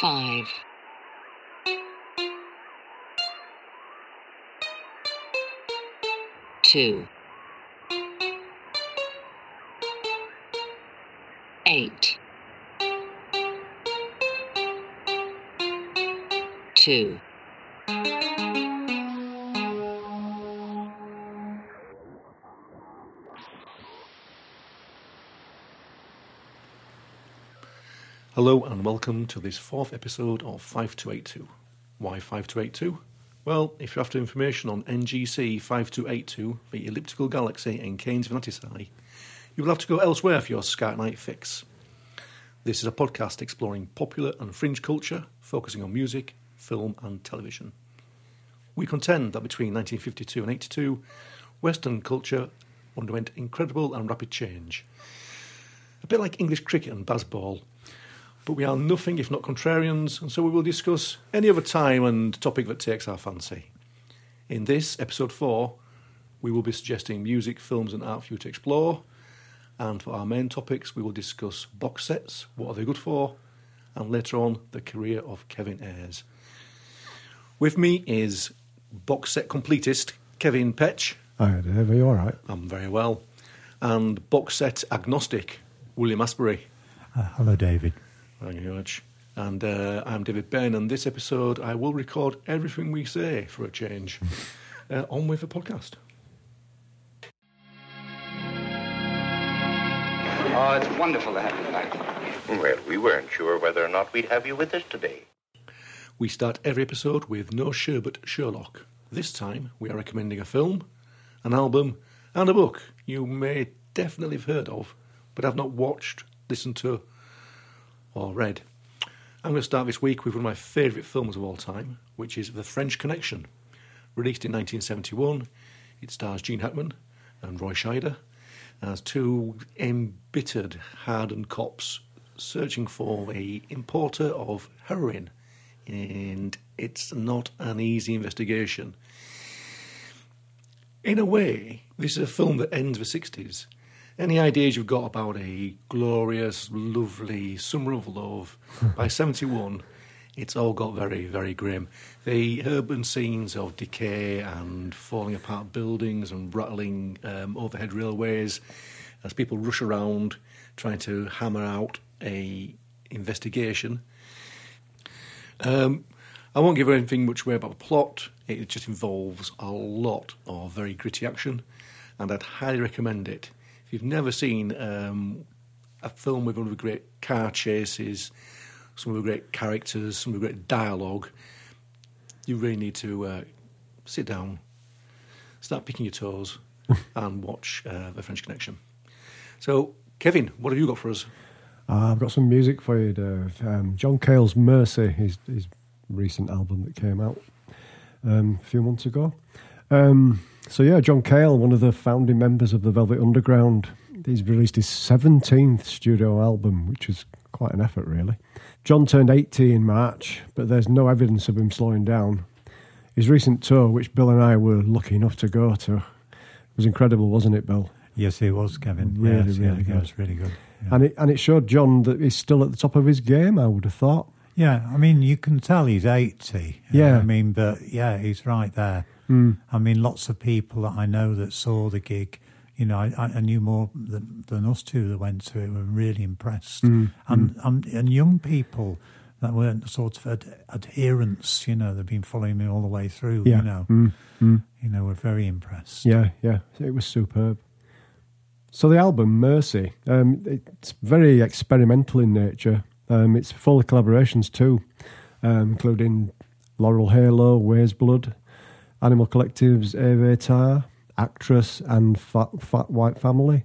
five, two, eight, two. Hello and welcome to this fourth episode of 5282. Why 5282? Well, if you're after information on NGC 5282, the elliptical galaxy in Canes Venatici, you will have to go elsewhere for your Sky Night fix. This is a podcast exploring popular and fringe culture, focusing on music, film, and television. We contend that between 1952 and 82, Western culture underwent incredible and rapid change. A bit like English cricket and baseball, but we are nothing if not contrarians, and so we will discuss any other time and topic that takes our fancy. In this, episode 4, we will be suggesting music, films, and art for you to explore. And for our main topics, we will discuss box sets, what are they good for, and later on, the career of Kevin Ayers. With me is box set completist Kevin Petch. Hi, Dave. Are you all right? I'm very well. And box set agnostic William Asbury. Uh, hello, David. Thank you very much. And uh, I'm David Ben, and this episode I will record everything we say for a change. uh, on with the podcast. Oh, it's wonderful to have you back. Well, we weren't sure whether or not we'd have you with us today. We start every episode with No Sherbet Sherlock. This time we are recommending a film, an album, and a book you may definitely have heard of, but have not watched, listened to, or read. I'm going to start this week with one of my favourite films of all time, which is The French Connection. Released in 1971, it stars Gene Hackman and Roy Scheider as two embittered, hardened cops searching for a importer of heroin, and it's not an easy investigation. In a way, this is a film that ends the 60s. Any ideas you've got about a glorious, lovely summer of love, by 71, it's all got very, very grim. The urban scenes of decay and falling apart buildings and rattling um, overhead railways as people rush around trying to hammer out a investigation. Um, I won't give anything much away about the plot. It just involves a lot of very gritty action, and I'd highly recommend it. If you've never seen um, a film with one of the great car chases, some of the great characters, some of the great dialogue, you really need to uh, sit down, start picking your toes, and watch uh, The French Connection. So, Kevin, what have you got for us? Uh, I've got some music for you, Dave. Um, John Cale's Mercy, his, his recent album that came out um, a few months ago. Um, so, yeah, John Cale, one of the founding members of the Velvet Underground, he's released his 17th studio album, which is quite an effort, really. John turned 80 in March, but there's no evidence of him slowing down. His recent tour, which Bill and I were lucky enough to go to, was incredible, wasn't it, Bill? Yes, it was, Kevin. Really, yes, really yeah, good. It was really good. Yeah. And it and it showed John that he's still at the top of his game. I would have thought. Yeah, I mean, you can tell he's 80. Yeah. I mean, but yeah, he's right there. Mm. I mean, lots of people that I know that saw the gig, you know, I, I knew more than, than us two that went to it were really impressed. Mm, And, and and young people that weren't sort of ad- adherents, you know, they've been following me all the way through, Yeah. you know, Mm, mm. you know, were very impressed. Yeah, yeah, it was superb. So the album Mercy, um, it's very experimental in nature. Um, it's full of collaborations too, um, including Laurel Halo, Weyes Blood, Animal Collective's Avey Tare, Actress, and Fat, Fat White Family.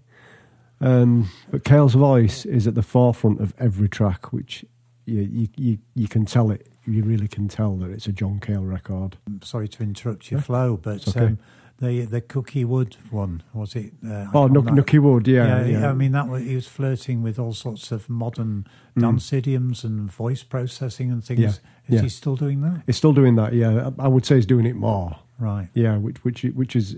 Um, but Cale's voice is at the forefront of every track, which you, you, you, you can tell it. You really can tell that it's a John Cale record. Sorry to interrupt your Yeah, flow, but okay. um, the the Cookie Wood one was it? Uh, Oh, Nook. Nookie Wood, yeah, yeah. I mean that was, he was flirting with all sorts of modern Mm. dance idioms and voice processing and things. Yeah, Is yeah. he still doing that? He's still doing that, yeah. I I would say he's doing it more, Right. yeah. Which which which is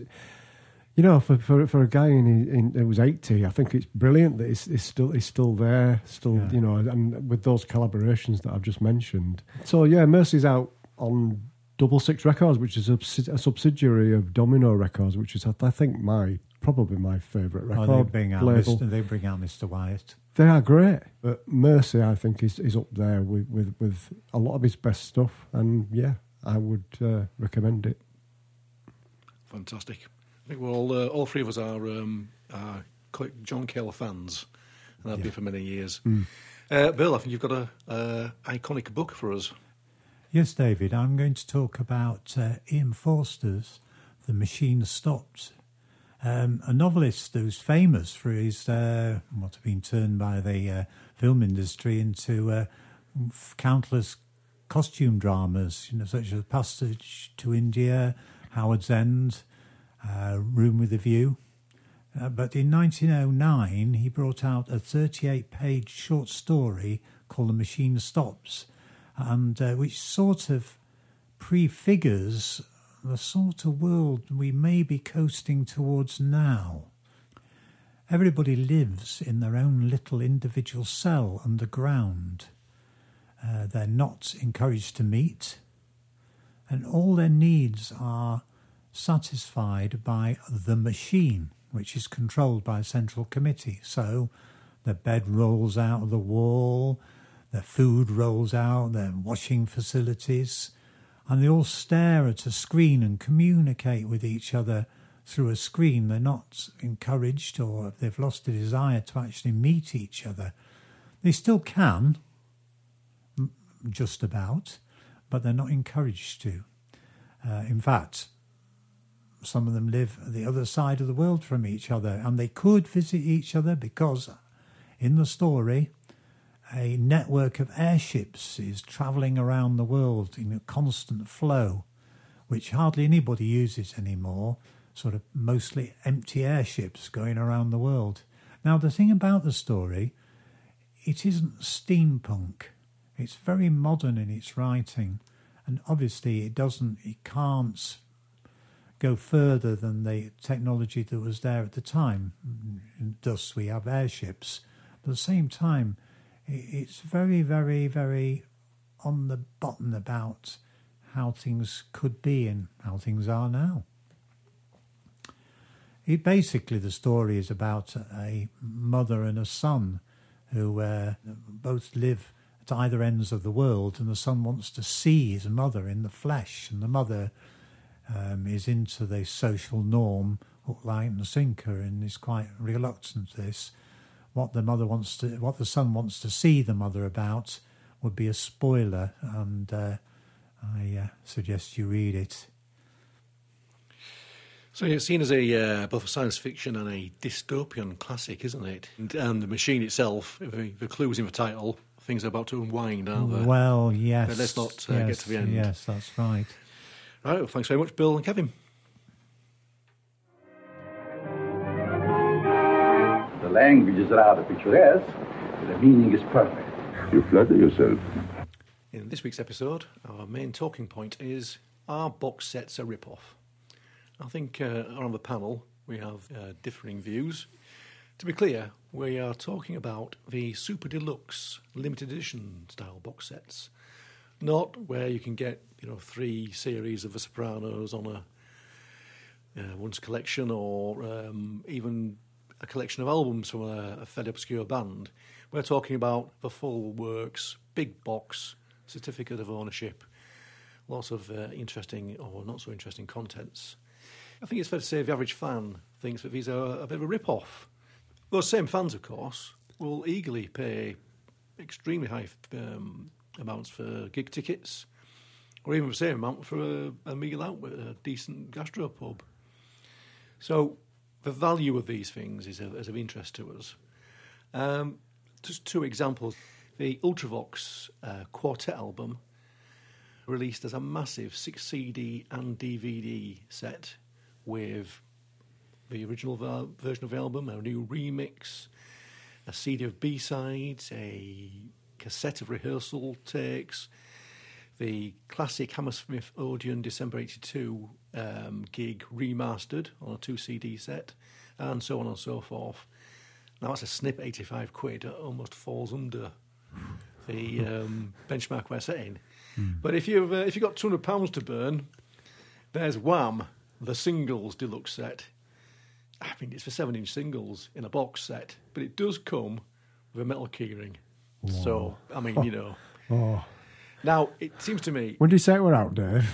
You know, for for, for a guy in, in it was eighty, I think it's brilliant that he's, he's still he's still there, still Yeah. you know, and with those collaborations that I've just mentioned. So yeah, Mercy's out on Double Six Records, which is a, a subsidiary of Domino Records, which is I think my probably my favourite record Oh, they bring out label. Mr. They bring out Mr. Wyatt. They are great, but Mercy, I think, is is up there with with, with a lot of his best stuff, and yeah, I would uh, recommend it. Fantastic. I think we're all, uh, all three of us are, um, are John Cale fans, and have be for many years. Uh, Bill, I think you've got a uh, iconic book for us. Yes, David, I'm going to talk about uh, Ian Forster's The Machine Stopped. Um, a novelist who's famous for his, uh, what have been turned by the uh, film industry into uh, countless costume dramas, you know, such as Passage to India, Howard's End, uh, Room with a View. Uh, but in 1909, he brought out a 38 page short story called The Machine Stops, and uh, which sort of prefigures the sort of world we may be coasting towards now. Everybody lives in their own little individual cell underground. Uh, they're not encouraged to meet, and all their needs are satisfied by the machine, which is controlled by a central committee. So the bed rolls out of the wall, the food rolls out, their washing facilities, and they all stare at a screen and communicate with each other through a screen. They're not encouraged, or they've lost the desire to actually meet each other, they still can, just about, but they're not encouraged to. Uh, in fact, some of them live the other side of the world from each other, and they could visit each other because, in the story, a network of airships is travelling around the world in a constant flow, which hardly anybody uses anymore. Sort of mostly empty airships going around the world. Now, the thing about the story, it isn't steampunk. It's very modern in its writing, and obviously, it doesn't, it can't go further than the technology that was there at the time. Thus, we have airships. But at the same time, it's very, very, very on the button about how things could be and how things are now. It basically the story is about a mother and a son who uh, both live at either ends of the world, and the son wants to see his mother in the flesh, and the mother um, is into the social norm, hook, line, and sinker, and is quite reluctant to this. What the mother wants to, what the son wants to see the mother about, would be a spoiler, and uh, I uh, suggest you read it. So it's seen as a uh, both a science fiction and a dystopian classic, isn't it? And, and the machine itself, the, clues in the title, things are about to unwind, aren't they? Well, yes. But let's not, uh, get to the end. Yes, that's right. Right, well, thanks very much, Bill and Kevin. Language is rather picturesque, the meaning is perfect. You flatter yourself. In this week's episode, our main talking point is Are box sets a rip-off? I think uh, around the panel we have uh, differing views. To be clear, we are talking about the Super Deluxe limited edition style box sets, not where you can get you know three series of The Sopranos on a uh, one's collection, or um, even a collection of albums from a, a fairly obscure band. We're talking about the full works, big box, certificate of ownership, lots of uh, interesting or not so interesting contents. I think it's fair to say the average fan thinks that these are a bit of a rip-off. Those same fans, of course, will eagerly pay extremely high um, amounts for gig tickets, or even the same amount for a, a meal out with a decent gastropub. So the value of these things is of, is of interest to us. Um, just two examples. The Ultravox uh, quartet album, released as a massive 6 CD and DVD set with the original ver- version of the album, a new remix, a CD of B sides, a cassette of rehearsal takes, the classic Hammersmith Odeon December 82 um, gig remastered on a two CD set, and so on and so forth. Now, that's a snip 85 quid, it almost falls under the um, benchmark we're setting. But if you've, uh, if you've got £200 to burn, there's Wham, the singles deluxe set. I mean, it's for seven inch singles in a box set, but it does come with a metal keyring. So, I mean, you know. Oh. Now, it seems to me. When do you say we're out, Dave?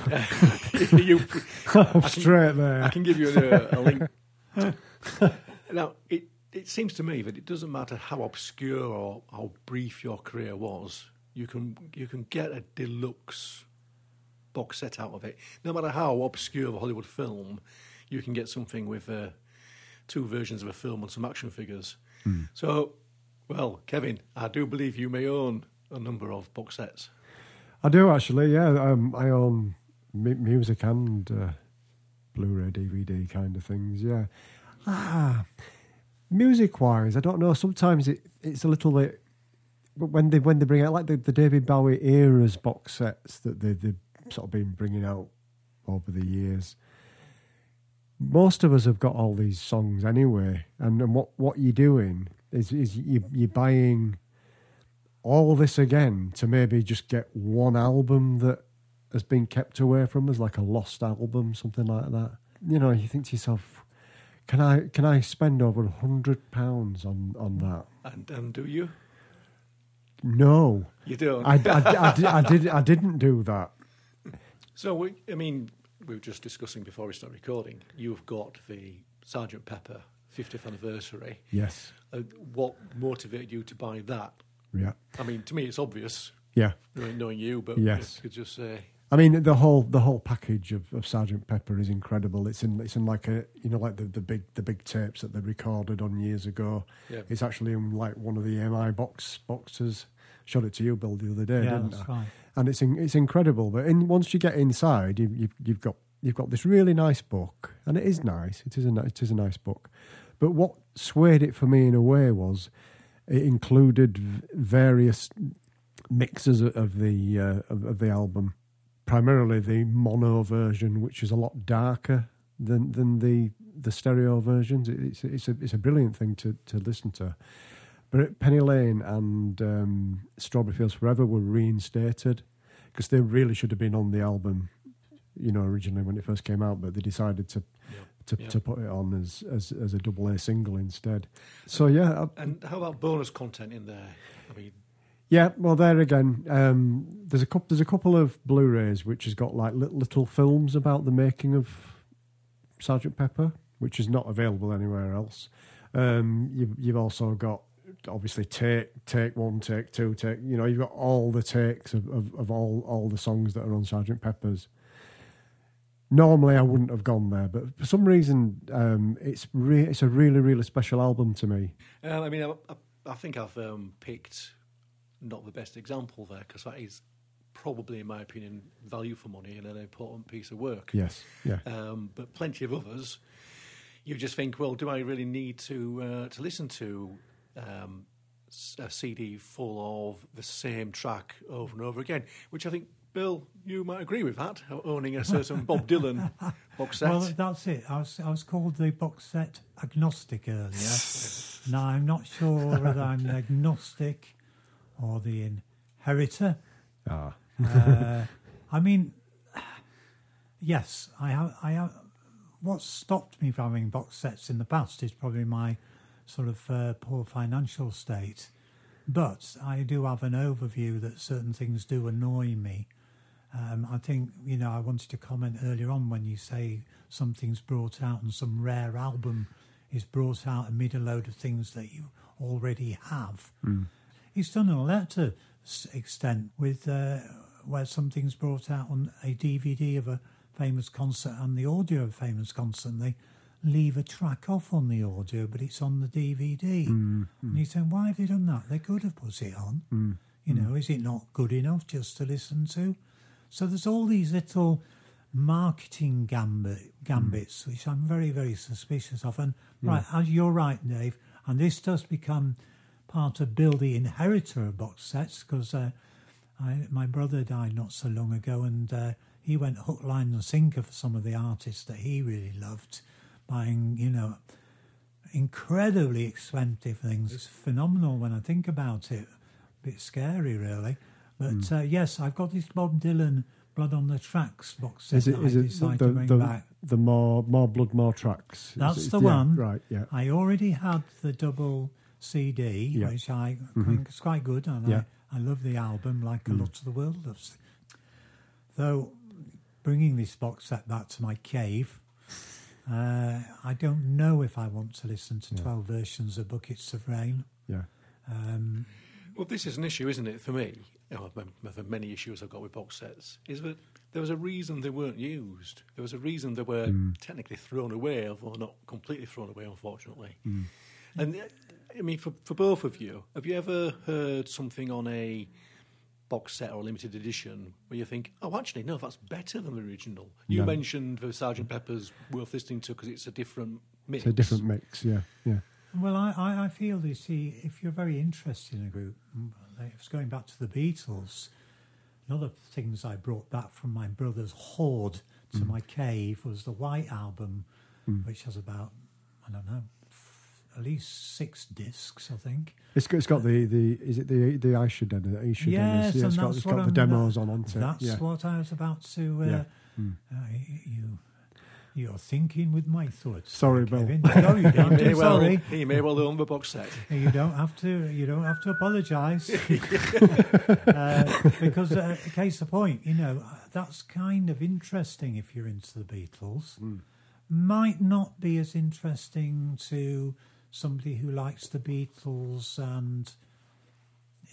you, I'm straight there. I can give you a, a link. now, it, it seems to me that it doesn't matter how obscure or how brief your career was, you can you can get a deluxe box set out of it. No matter how obscure the Hollywood film, you can get something with uh, two versions of a film and some action figures. So, well, Kevin, I do believe you may own a number of box sets. I do actually. Yeah, um, I own mu- music and uh, Blu-ray, DVD kind of things. Yeah. Ah, music-wise, I don't know. Sometimes it, it's a little bit when they when they bring out like the, the David Bowie eras box sets that they they've sort of been bringing out over the years. Most of us have got all these songs anyway, and, and what, what you're doing is is you you're buying all this again to maybe just get one album that has been kept away from us, like a lost album, something like that. You know, you think to yourself, can I can I spend over a hundred pounds on on that? And, and do you? No, You don't. I, I, I, did, I did I didn't do that. So, we, I mean, we were just discussing before we started recording. You've got the Sergeant Pepper 50th anniversary. Yes, Uh, what motivated you to buy that? Yeah, I mean, to me, it's obvious, yeah. knowing, knowing you, but Yes. you could just say, I mean, the whole the whole package of, of Sergeant Pepper is incredible. It's in it's in like a you know like the, the big the big tapes that they recorded on years ago. Yeah. It's actually in like one of the EMI box boxes. Showed it to you, Bill, the other day, Yeah, didn't that's I? right. And it's in, it's incredible. But in, once you get inside, you, you've you've got you've got this really nice book, and it is nice. It is a it is a nice book. But what swayed it for me in a way was it included various mixes of- the uh, of, of the album, primarily the mono version, which is a lot darker than than the the stereo versions. It- It's it's a it's a brilliant thing to to listen to. But Penny Lane and um, Strawberry Fields Forever were reinstated because they really should have been on the album, you know, originally when it first came out. But they decided to to, Yeah. to put it on as, as as a double A single instead. So yeah, and how about bonus content in there? I mean, yeah, well, there again, um, there's a couple. There's a couple of Blu-rays which has got like little, little films about the making of Sergeant Pepper, which is not available anywhere else. Um, you've, you've also got obviously take take one, take two, take. You know, you've got all the takes of, of, of all all the songs that are on Sergeant Pepper's. Normally, I wouldn't have gone there, but for some reason, um, it's re- it's a really really special album to me. uh, I mean, I, I, I think I've um, picked not the best example there because that is probably, in my opinion, value for money and an important piece of work. Yes, yeah. um, but plenty of others. You just think, well, do I really need to uh, to listen to um, a CD full of the same track over and over again? Which I think, Bill, you might agree with that, owning a certain Bob Dylan box set. Well, that's it. I was, I was called the box set agnostic earlier. now, I'm not sure whether I'm the agnostic or the inheritor. Ah. Uh, I mean, yes, I have. I have. What stopped me from having box sets in the past is probably my sort of uh, poor financial state. But I do have an overview that certain things do annoy me. Um, I think, you know, I wanted to comment earlier on when you say something's brought out and some rare album is brought out amid a load of things that you already have. It's done a lot to extent with uh, where something's brought out on a DVD of a famous concert and the audio of a famous concert. And they leave a track off on the audio, but it's on the DVD. And you say, why have they done that? They could have put it on. You know, is it not good enough just to listen to? So there's all these little marketing gambit, gambits, which I'm very, very suspicious of. And right, as you're right, Dave, and this does become part of Bill the inheritor of box sets because uh, I, my brother died not so long ago, and uh, he went hook, line, and sinker for some of the artists that he really loved, buying, you know, incredibly expensive things. It's phenomenal when I think about it. A bit scary, really. But uh, yes, I've got this Bob Dylan Blood on the Tracks box set Is it that is I it decided the to bring the, back. the more more blood more tracks? That's it- the yeah, one. right? Yeah. I already had the double CD, Yeah. which I think is quite good, and Yeah. I, I love the album like a lot of the world loves. Though, bringing this box set back to my cave, uh, I don't know if I want to listen to 12 versions of Buckets of Rain. Yeah. Um, Well, this is an issue, isn't it, for me? Oh, had many issues I've got with box sets. Is that there was a reason they weren't used. There was a reason they were technically thrown away, although not completely thrown away, unfortunately. And uh, I mean, for for both of you, have you ever heard something on a box set or a limited edition where you think, oh, actually, no, that's better than the original? You No. mentioned the Sergeant Pepper's worth listening to because it's a different mix. It's a different mix. Yeah. Yeah. Well, I, I, I feel you see, if you're very interested in a group, mm, like it's going back to the Beatles. One of the things I brought back from my brother's hoard to my cave was the White Album, which has about I don't know, at least six discs, I think. It's got, it's got the, the is it the the Esher demo? Esher Yes, demos? Yeah, it's got, it's got the I'm- demos on onto it. That's yeah. what I was about to. Uh, Yeah. uh, you, you're thinking with my thoughts. Sorry, Bill. No, you don't. He may well, sorry. he may well own the box set. You don't have to. You don't have to apologise. uh, because, uh, case in point, you know that's kind of interesting if you're into the Beatles. Might not be as interesting to somebody who likes the Beatles and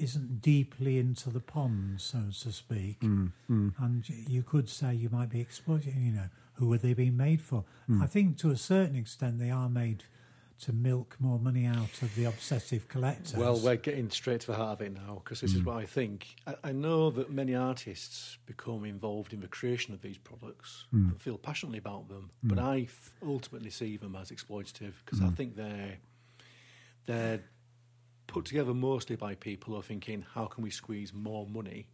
isn't deeply into the pond, so to speak. And you could say you might be exploiting. You know, who are they being made for? Hmm. I think to a certain extent they are made to milk more money out of the obsessive collectors. Well, we're getting straight to the heart of it now because this is hmm. what I think. I, I know that many artists become involved in the creation of these products hmm. and feel passionately about them, but I f- ultimately see them as exploitative because I think they're they're put together mostly by people who are thinking, how can we squeeze more money?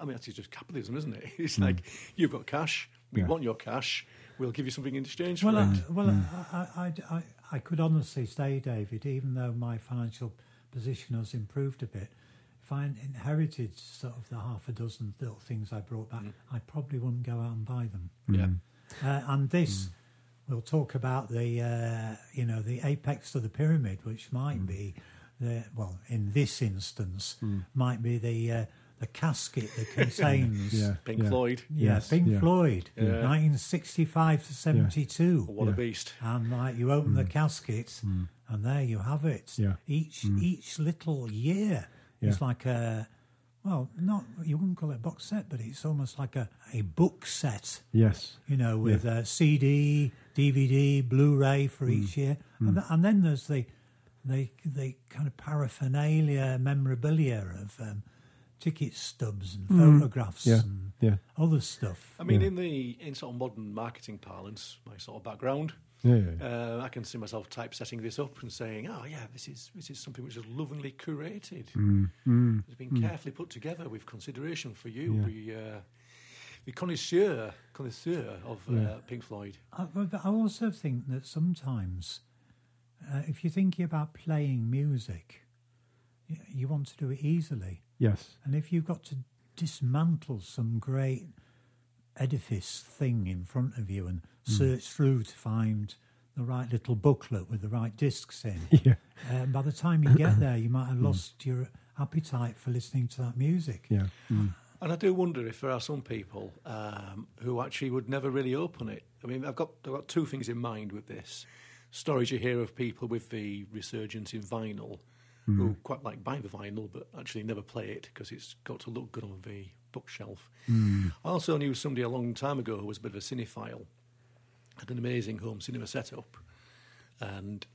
I mean, that's just capitalism, isn't it? It's like you've got cash, we Yeah. want your cash, we'll give you something in exchange Well, for I, it. well, I, I, I, I, I could honestly say, David, even though my financial position has improved a bit, if I inherited sort of the half a dozen little things I brought back, mm. I probably wouldn't go out and buy them. Yeah. Uh, and this, we'll talk about the, uh, you know, the apex of the pyramid, which might be the, well, in this instance, might be the uh, the casket that contains. Yeah. Pink yeah. Floyd, Yeah, Yes, Pink yeah. Floyd, Yeah. 1965 to 72. what a beast. And like you open the casket, and there you have it. Mm. Yeah. Each each little year is like a well, not you wouldn't call it a box set, but it's almost like a, a book set. Yes. You know, with uh, CD, DVD, Blu-ray for Mm. each year, and, th- and then there's the the the kind of paraphernalia, memorabilia of um, ticket stubs and photographs Mm. Yeah. and Yeah. other stuff. I mean, Yeah. in the in sort of modern marketing parlance, my sort of background, Yeah. yeah, yeah. uh, I can see myself typesetting this up and saying, "Oh yeah, this is this is something which is lovingly curated. It's been carefully put together with consideration for you, Yeah. the uh, the connoisseur connoisseur of uh, Pink Floyd." I, but I also think that sometimes, uh, if you're thinking about playing music, you, you want to do it easily. Yes. And if you've got to dismantle some great edifice thing in front of you and search through to find the right little booklet with the right discs in, Yeah. uh, by the time you get there, you might have lost your appetite for listening to that music. Yeah. Mm. And I do wonder if there are some people um, who actually would never really open it. I mean, I've got I've got two things in mind with this. Stories you hear of people with the resurgence in vinyl Mm-hmm. who quite like buy the vinyl but actually never play it because it's got to look good on the bookshelf. Mm. I also knew somebody a long time ago who was a bit of a cinephile, had an amazing home cinema setup, and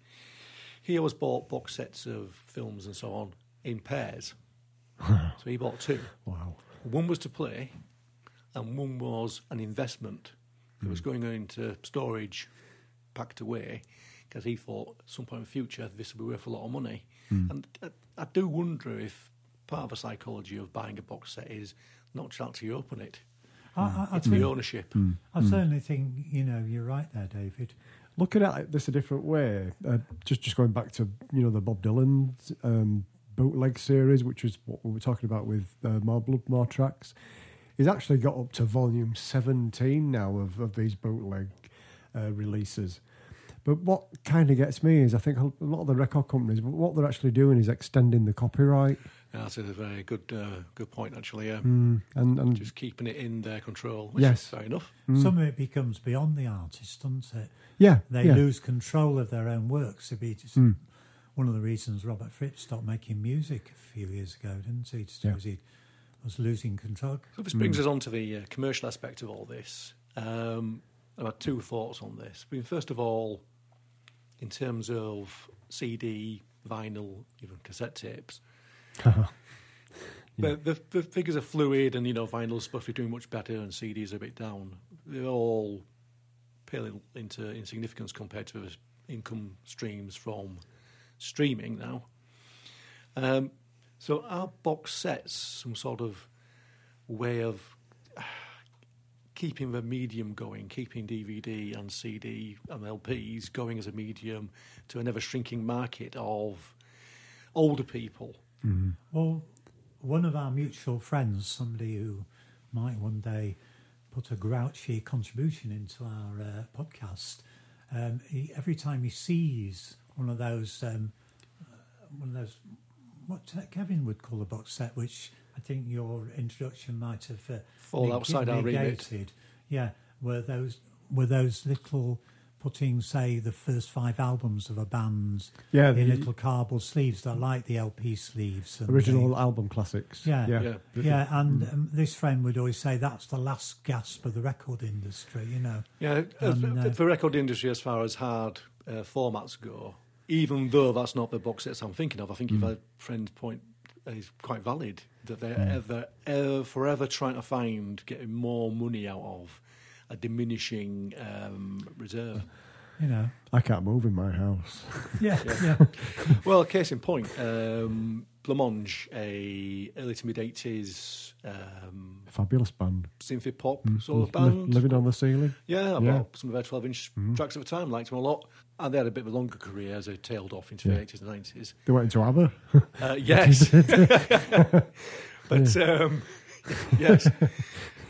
he always bought box sets of films and so on in pairs. so he bought two. Wow. One was to play, and one was an investment that was mm. going into storage, packed away, because he thought at some point in the future this would be worth a lot of money. And I, I do wonder if part of the psychology of buying a box set is not just to open it. I, I, I, It's the think- ownership. I certainly think you know you're right there, David. looking at it this a different way, uh, just just going back to you know the Bob Dylan um, bootleg series, which is what we were talking about with uh, more blood, more tracks. He's actually got up to volume seventeen now of, of these bootleg uh, releases. But what kind of gets me is I think a lot of the record companies, what they're actually doing is extending the copyright That's a very good uh, good point, actually. Yeah. mm, and and Just keeping it in their control, which Yes. is fair enough. Some of it becomes beyond the artist, doesn't it? yeah, They yeah. lose control of their own works. It'd be just Mm. one of the reasons Robert Fripp stopped making music a few years ago, didn't he? Just Yeah. because he was losing control. So this brings us on to the uh, commercial aspect of all this. Um, I've had two thoughts on this. I mean, first of all, in terms of CD, vinyl, even cassette tapes, the, the, the figures are fluid, and you know, vinyl's supposed to be doing much better, and CDs are a bit down. They're all pale into insignificance compared to the income streams from streaming now. Um, so, our box sets some sort of way of keeping the medium going, keeping DVD and CD and LPs going as a medium to an ever shrinking market of older people? Well, one of our mutual friends, somebody who might one day put a grouchy contribution into our uh, podcast, um, he, every time he sees one of those, um, uh, one of those, what Kevin would call a box set, which I think your introduction might have uh, Fall neg- outside our remit. Yeah, were those were those little putting, say, the first five albums of a band Yeah, in the- little cardboard sleeves that are like the LP sleeves. and original the- album classics. yeah, yeah. Yeah. yeah, and um, this friend would always say that's the last gasp of the record industry. You know, Yeah, uh, And, the, uh, the record industry, as far as hard uh, formats go, even though that's not the box sets I'm thinking of, I think you've had friend's point is quite valid that they're ever, ever, forever trying to find getting more money out of a diminishing um, reserve. you know. I can't move in my house. Yeah, yeah. well, case in point, um, Blancmange, a early to mid eighties um, Fabulous band. synthy pop sort of band. living on the ceiling. Yeah, I Yeah. Bought some of their 12 inch tracks at the time, liked them a lot. And they had a bit of a longer career as they tailed off into Yeah. the 80s and 90s. They went into ABBA. Uh, yes. but, um, yes.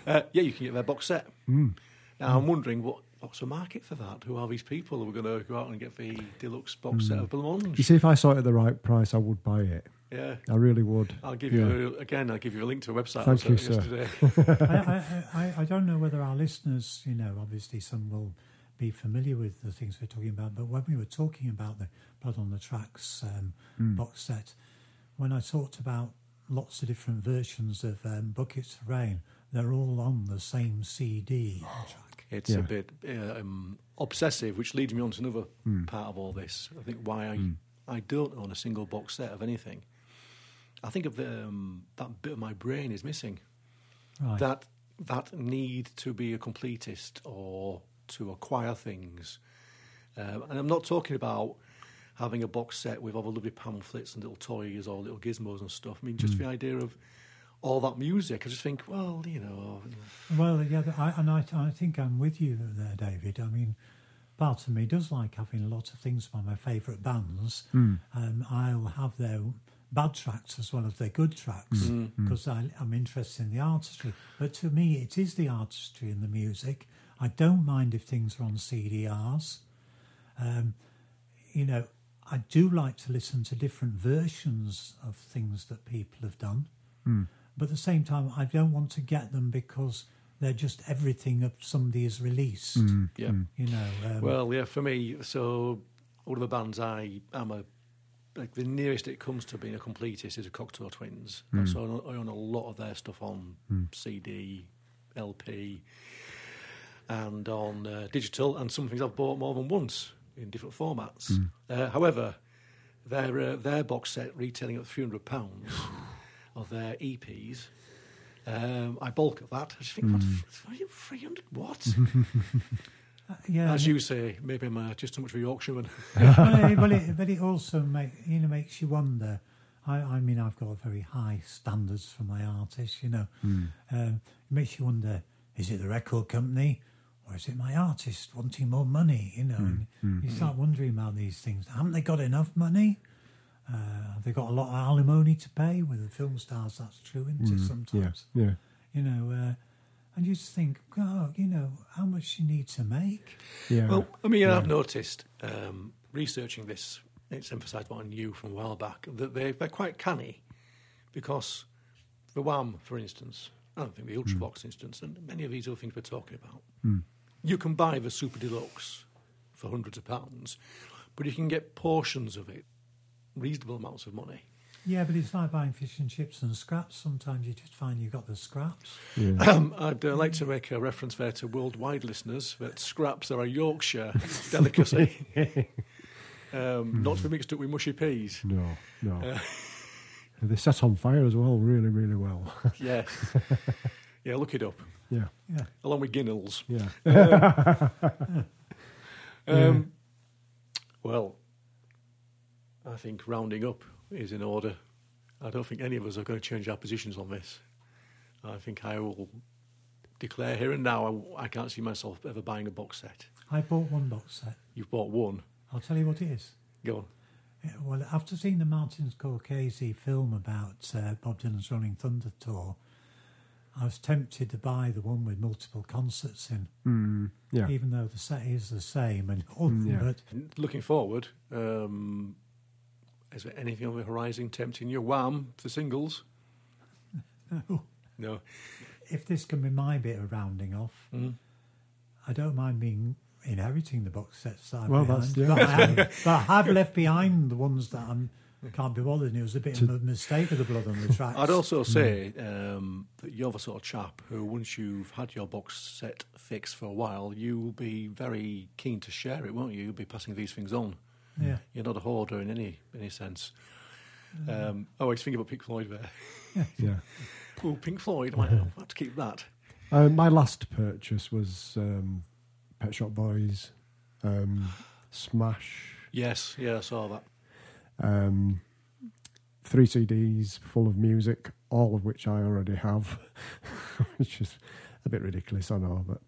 Uh, yeah, you can get their box set. Mm. Now, I'm wondering what what's the market for that? Who are these people who are going to go out and get the deluxe box set of Mm. You see, if I saw it at the right price, I would buy it. Yeah. I really would. I'll give Yeah. you, a, again, I'll give you a link to a website Thank you, sir. I, I, I, I don't know whether our listeners, you know, obviously some will be familiar with the things we're talking about, but when we were talking about the Blood on the Tracks um, box set, when I talked about lots of different versions of um, Buckets of Rain, they're all on the same CD track. It's Yeah. a bit uh, um, obsessive, which leads me on to another Hmm. part of all this. I think why I I don't own a single box set of anything. I think of the, um, that bit of my brain is missing. Right. That that need to be a completist or to acquire things, um, and I'm not talking about having a box set with all the lovely pamphlets and little toys or little gizmos and stuff. I mean, Hmm. just the idea of all that music. I just think, well, you know, Well, yeah, I, and I, I think I'm with you there, David. I mean, part of me does like having a lot of things by my favourite bands. Um, I'll have their bad tracks as well as their good tracks because I'm interested in the artistry. But to me, it is the artistry in the music. I don't mind if things are on CDRs. Um, you know, I do like to listen to different versions of things that people have done. Hmm. But at the same time, I don't want to get them because they're just everything that somebody has released. Hmm. yeah. Hmm. You know, um, Well, yeah, for me, so all of the bands I am a like the nearest it comes to being a completist is a Cocteau Twins. So I own- I own a lot of their stuff on CD, LP, and on uh, digital, and some things I've bought more than once in different formats. Uh, however, their uh, their box set retailing at three hundred pounds of their EPs. Um, I bulk at that. I just think, what, three hundred what? yeah, As you say, maybe I'm uh, just too much of a Yorkshireman. well, it, well, it, but it also make, you know makes you wonder. I, I mean, I've got very high standards for my artists. You know, um, it makes you wonder: is it the record company, or is it my artist wanting more money? You know, and you start wondering about these things. Haven't they got enough money? Uh, have they got a lot of alimony to pay? With the film stars, that's true, isn't it? Sometimes, yeah. you know, uh, and you just think, oh, you know, how much you need to make. Yeah. Well, I mean, I've noticed um, researching this. It's emphasised on you from a while back that they, they're quite canny because the Wham, for instance, I don't think the Ultravox instance, and many of these other things we're talking about, you can buy the Super Deluxe for hundreds of pounds, but you can get portions of it, reasonable amounts of money. Yeah, but it's like buying fish and chips and scraps. Sometimes you just find you've got the scraps. Um, I'd uh, like to make a reference there to worldwide listeners that scraps are a Yorkshire delicacy, um, not to be mixed up with mushy peas. no, no. they set on fire as well, really, really well. Yes. yeah, look it up. Yeah, Yeah. Along with Ginnells. yeah. Um, Well, I think rounding up is in order. I don't think any of us are going to change our positions on this. I think I will declare here and now I, I can't see myself ever buying a box set. I bought one box set. You've bought one. I'll tell you what it is. Go on. Yeah, Well, after seeing the Martin Scorsese film about uh, Bob Dylan's Rolling Thunder tour, I was tempted to buy the one with multiple concerts in, Mm, yeah. even though the set is the same and all. yeah. But Looking forward, um, is there anything on the horizon tempting you? Wham for singles? no, No. if this can be my bit of rounding off, Mm. I don't mind being inheriting the box sets that I've Well, behind. that's- yeah. but, I have, but I have left behind the ones that I'm can't be bothered. And it was a bit of a mistake of the blood on the tracks. I'd also say um, that you're the sort of chap who, once you've had your box set fixed for a while, you will be very keen to share it, won't you? You'll be passing these things on. yeah. You're not a hoarder in any any sense. Um, oh, I was thinking about Pink Floyd there. yeah. Oh, Pink Floyd, I might have to keep that. Uh, my last purchase was um, Pet Shop Boys, um, Smash, Yes, yeah, I saw that. Um, three CDs full of music, all of which I already have, which is a bit ridiculous, I know, but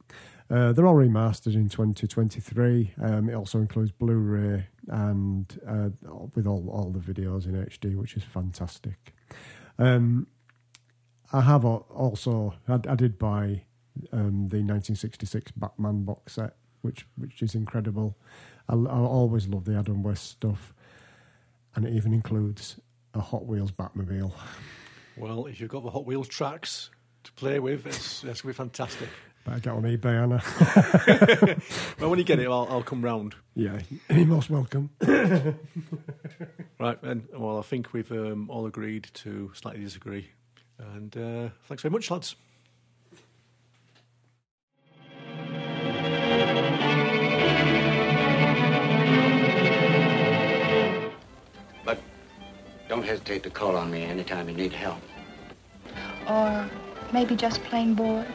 uh, they're all remastered in 2023. Um, it also includes Blu-ray and uh, with all all the videos in HD, which is fantastic. Um, I have also I, I did buy um, the 1966 Batman box set, which which is incredible. I, I always love the Adam West stuff, and it even includes a Hot Wheels Batmobile. Well, if you've got the Hot Wheels tracks to play with, it's, that's going to be fantastic. Better get on eBay, Anna. Well, when you get it, I'll, I'll come round. yeah, you're most welcome. Right, then. Well, I think we've um, all agreed to slightly disagree. And uh, thanks very much, lads. Don't hesitate to call on me anytime you need help. Or maybe just plain bored.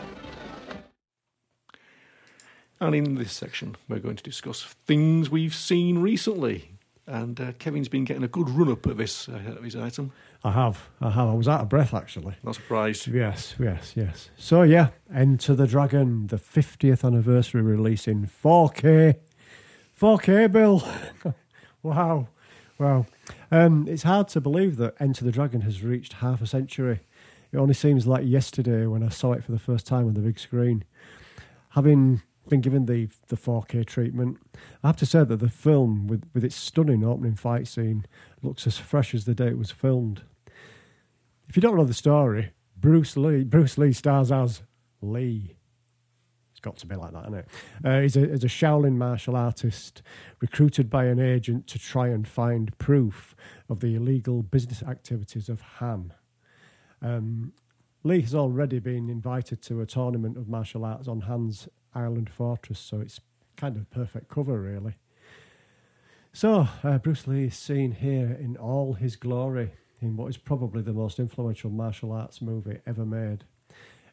And in this section, we're going to discuss things we've seen recently. And uh, Kevin's been getting a good run up of this, uh, this item. I have, I have. I was out of breath actually. Not surprised. Yes, yes, yes. So yeah, Enter the Dragon, the 50th anniversary release in 4K. 4K, Bill. wow, wow. Um, it's hard to believe that Enter the Dragon has reached half a century. It only seems like yesterday when I saw it for the first time on the big screen. Having been given the the 4K treatment, I have to say that the film, with with its stunning opening fight scene, looks as fresh as the day it was filmed. If you don't know the story, Bruce Lee Bruce Lee stars as Lee. Got to be like that, isn't it? Uh, he's, a, he's a Shaolin martial artist recruited by an agent to try and find proof of the illegal business activities of Han. Um, Lee has already been invited to a tournament of martial arts on Han's Island Fortress, so it's kind of perfect cover, really. So, uh, Bruce Lee is seen here in all his glory in what is probably the most influential martial arts movie ever made.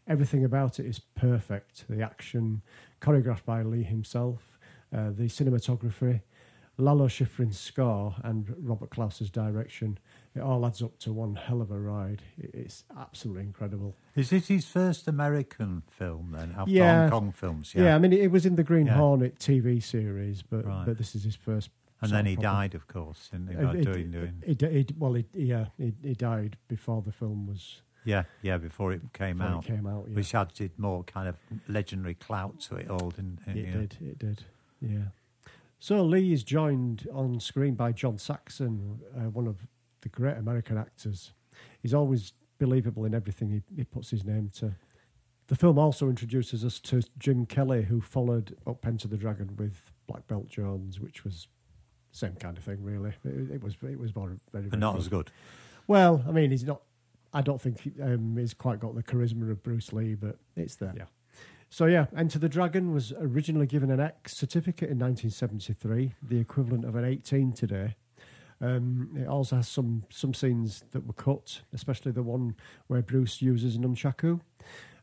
Everything about it is perfect. The action, choreographed by Lee himself, uh, the cinematography, Lalo Schifrin's score and Robert Clouse's direction, it all adds up to one hell of a ride. It's absolutely incredible. Is this his first American film then? After Yeah. Hong Kong films, Yeah, yeah. I mean, it was in the Green Yeah. Hornet TV series, but Right. but this is his first. and then he proper- died, of course. In, in, Uh, it- doing, doing. He, he, he- well, he, yeah, he, he died before the film was Yeah, yeah, before it came before out. It came out, yeah. Which added more kind of legendary clout to it all, didn't it? It Yeah. did. It did. Yeah. So Lee is joined on screen by John Saxon, uh, one of the great American actors. He's always believable in everything he, he puts his name to. The film also introduces us to Jim Kelly, who followed up Enter the Dragon with Black Belt Jones, which was same kind of thing, really. It, it was it was very, very But not as good. Well, I mean, he's not. I don't think um, he's quite got the charisma of Bruce Lee, but it's there. Yeah. So yeah, Enter the Dragon was originally given an X certificate in 1973, the equivalent of an 18 today. Um, it also has some some scenes that were cut, especially the one where Bruce uses nunchaku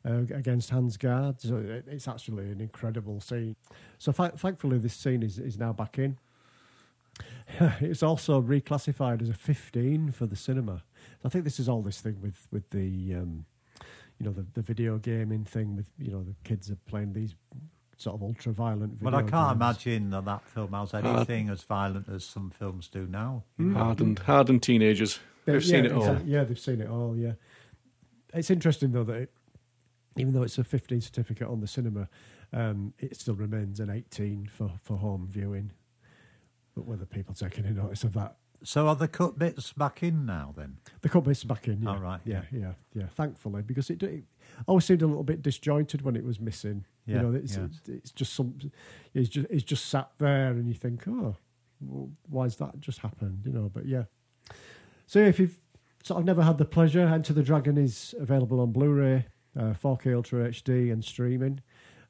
uh, against Hans Guard. So it, it's actually an incredible scene. So th- thankfully, this scene is is now back in. it's also reclassified as a 15 for the cinema. I think this is all this thing with with the um, you know the, the video gaming thing with you know the kids are playing these sort of ultra violent. But I can't games. imagine that that film has anything as violent as some films do now. Hmm. Hardened, hardened teenagers. They- They've seen yeah, it all. exactly. Yeah, they've seen it all. Yeah, it's interesting though that it, even though it's a 15 certificate on the cinema, um, it still remains an 18 for for home viewing. But whether people take any notice of that, So are the cut bits back in now then? the cut bit's back in. Yeah. All right, Yeah, yeah, yeah. Thankfully, because it, it always seemed a little bit disjointed when it was missing. Yeah, you know, it's, yeah. it's, it's just some. It's just it's just sat there, and you think, oh, well, why's that just happened? You know, but yeah. So if you've sort of never had the pleasure, Enter the Dragon is available on Blu-ray, uh, 4K Ultra HD, and streaming.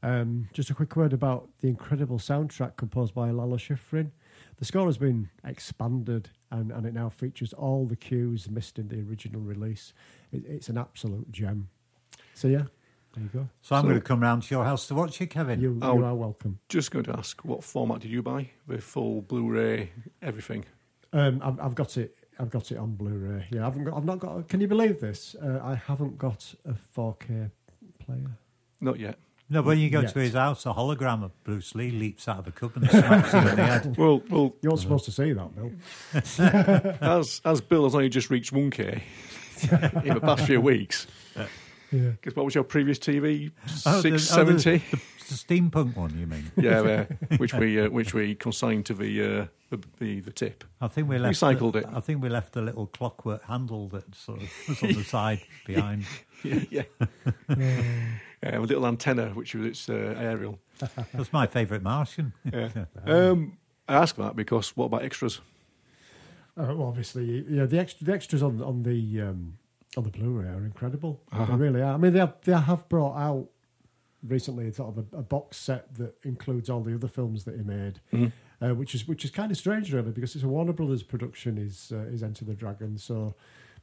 Um, just a quick word about the incredible soundtrack composed by Lalo Schifrin. The score has been expanded and, and it now features all the cues missed in the original release. It, it's an absolute gem. So, yeah, there you go. So I'm So- going to come round to your house to watch it, Kevin. You, Oh. you are welcome. Just going to ask, what format did you buy? The full Blu-ray, everything. Um, I've, I've got it. I've got it on Blu-ray. Yeah, I've, got, I've not got. Can you believe this? Uh, I haven't got a 4K player. Not yet. No, when you go Yet. to his house, a hologram of Bruce Lee leaps out of a cupboard and smacks him in the head. Well, well, You're not supposed to see that, Bill. as as Bill has only just reached 1K in the past few weeks. Yeah. Because what was your previous TV? Oh, the- Six oh, the- seventy. The steampunk one, you mean? yeah, uh, which we uh, which we consigned to the uh, the, the the tip. I think we left Recycled the, it. I think we left a little clockwork handle that sort of was on the side behind. yeah, yeah. A little antenna, which was its uh, aerial. That's my favourite Martian. Yeah. Um, I ask that because what about extras? Uh, well, obviously, yeah. The extra, the extras on on the um, on the Blu-ray are incredible. Uh-huh. They really are. I mean, they have they have brought out recently sort of a, a box set that includes all the other films that he made, uh, which is which is kind of strange, really, because it's a Warner Brothers production. Is uh, is Enter the Dragon? So,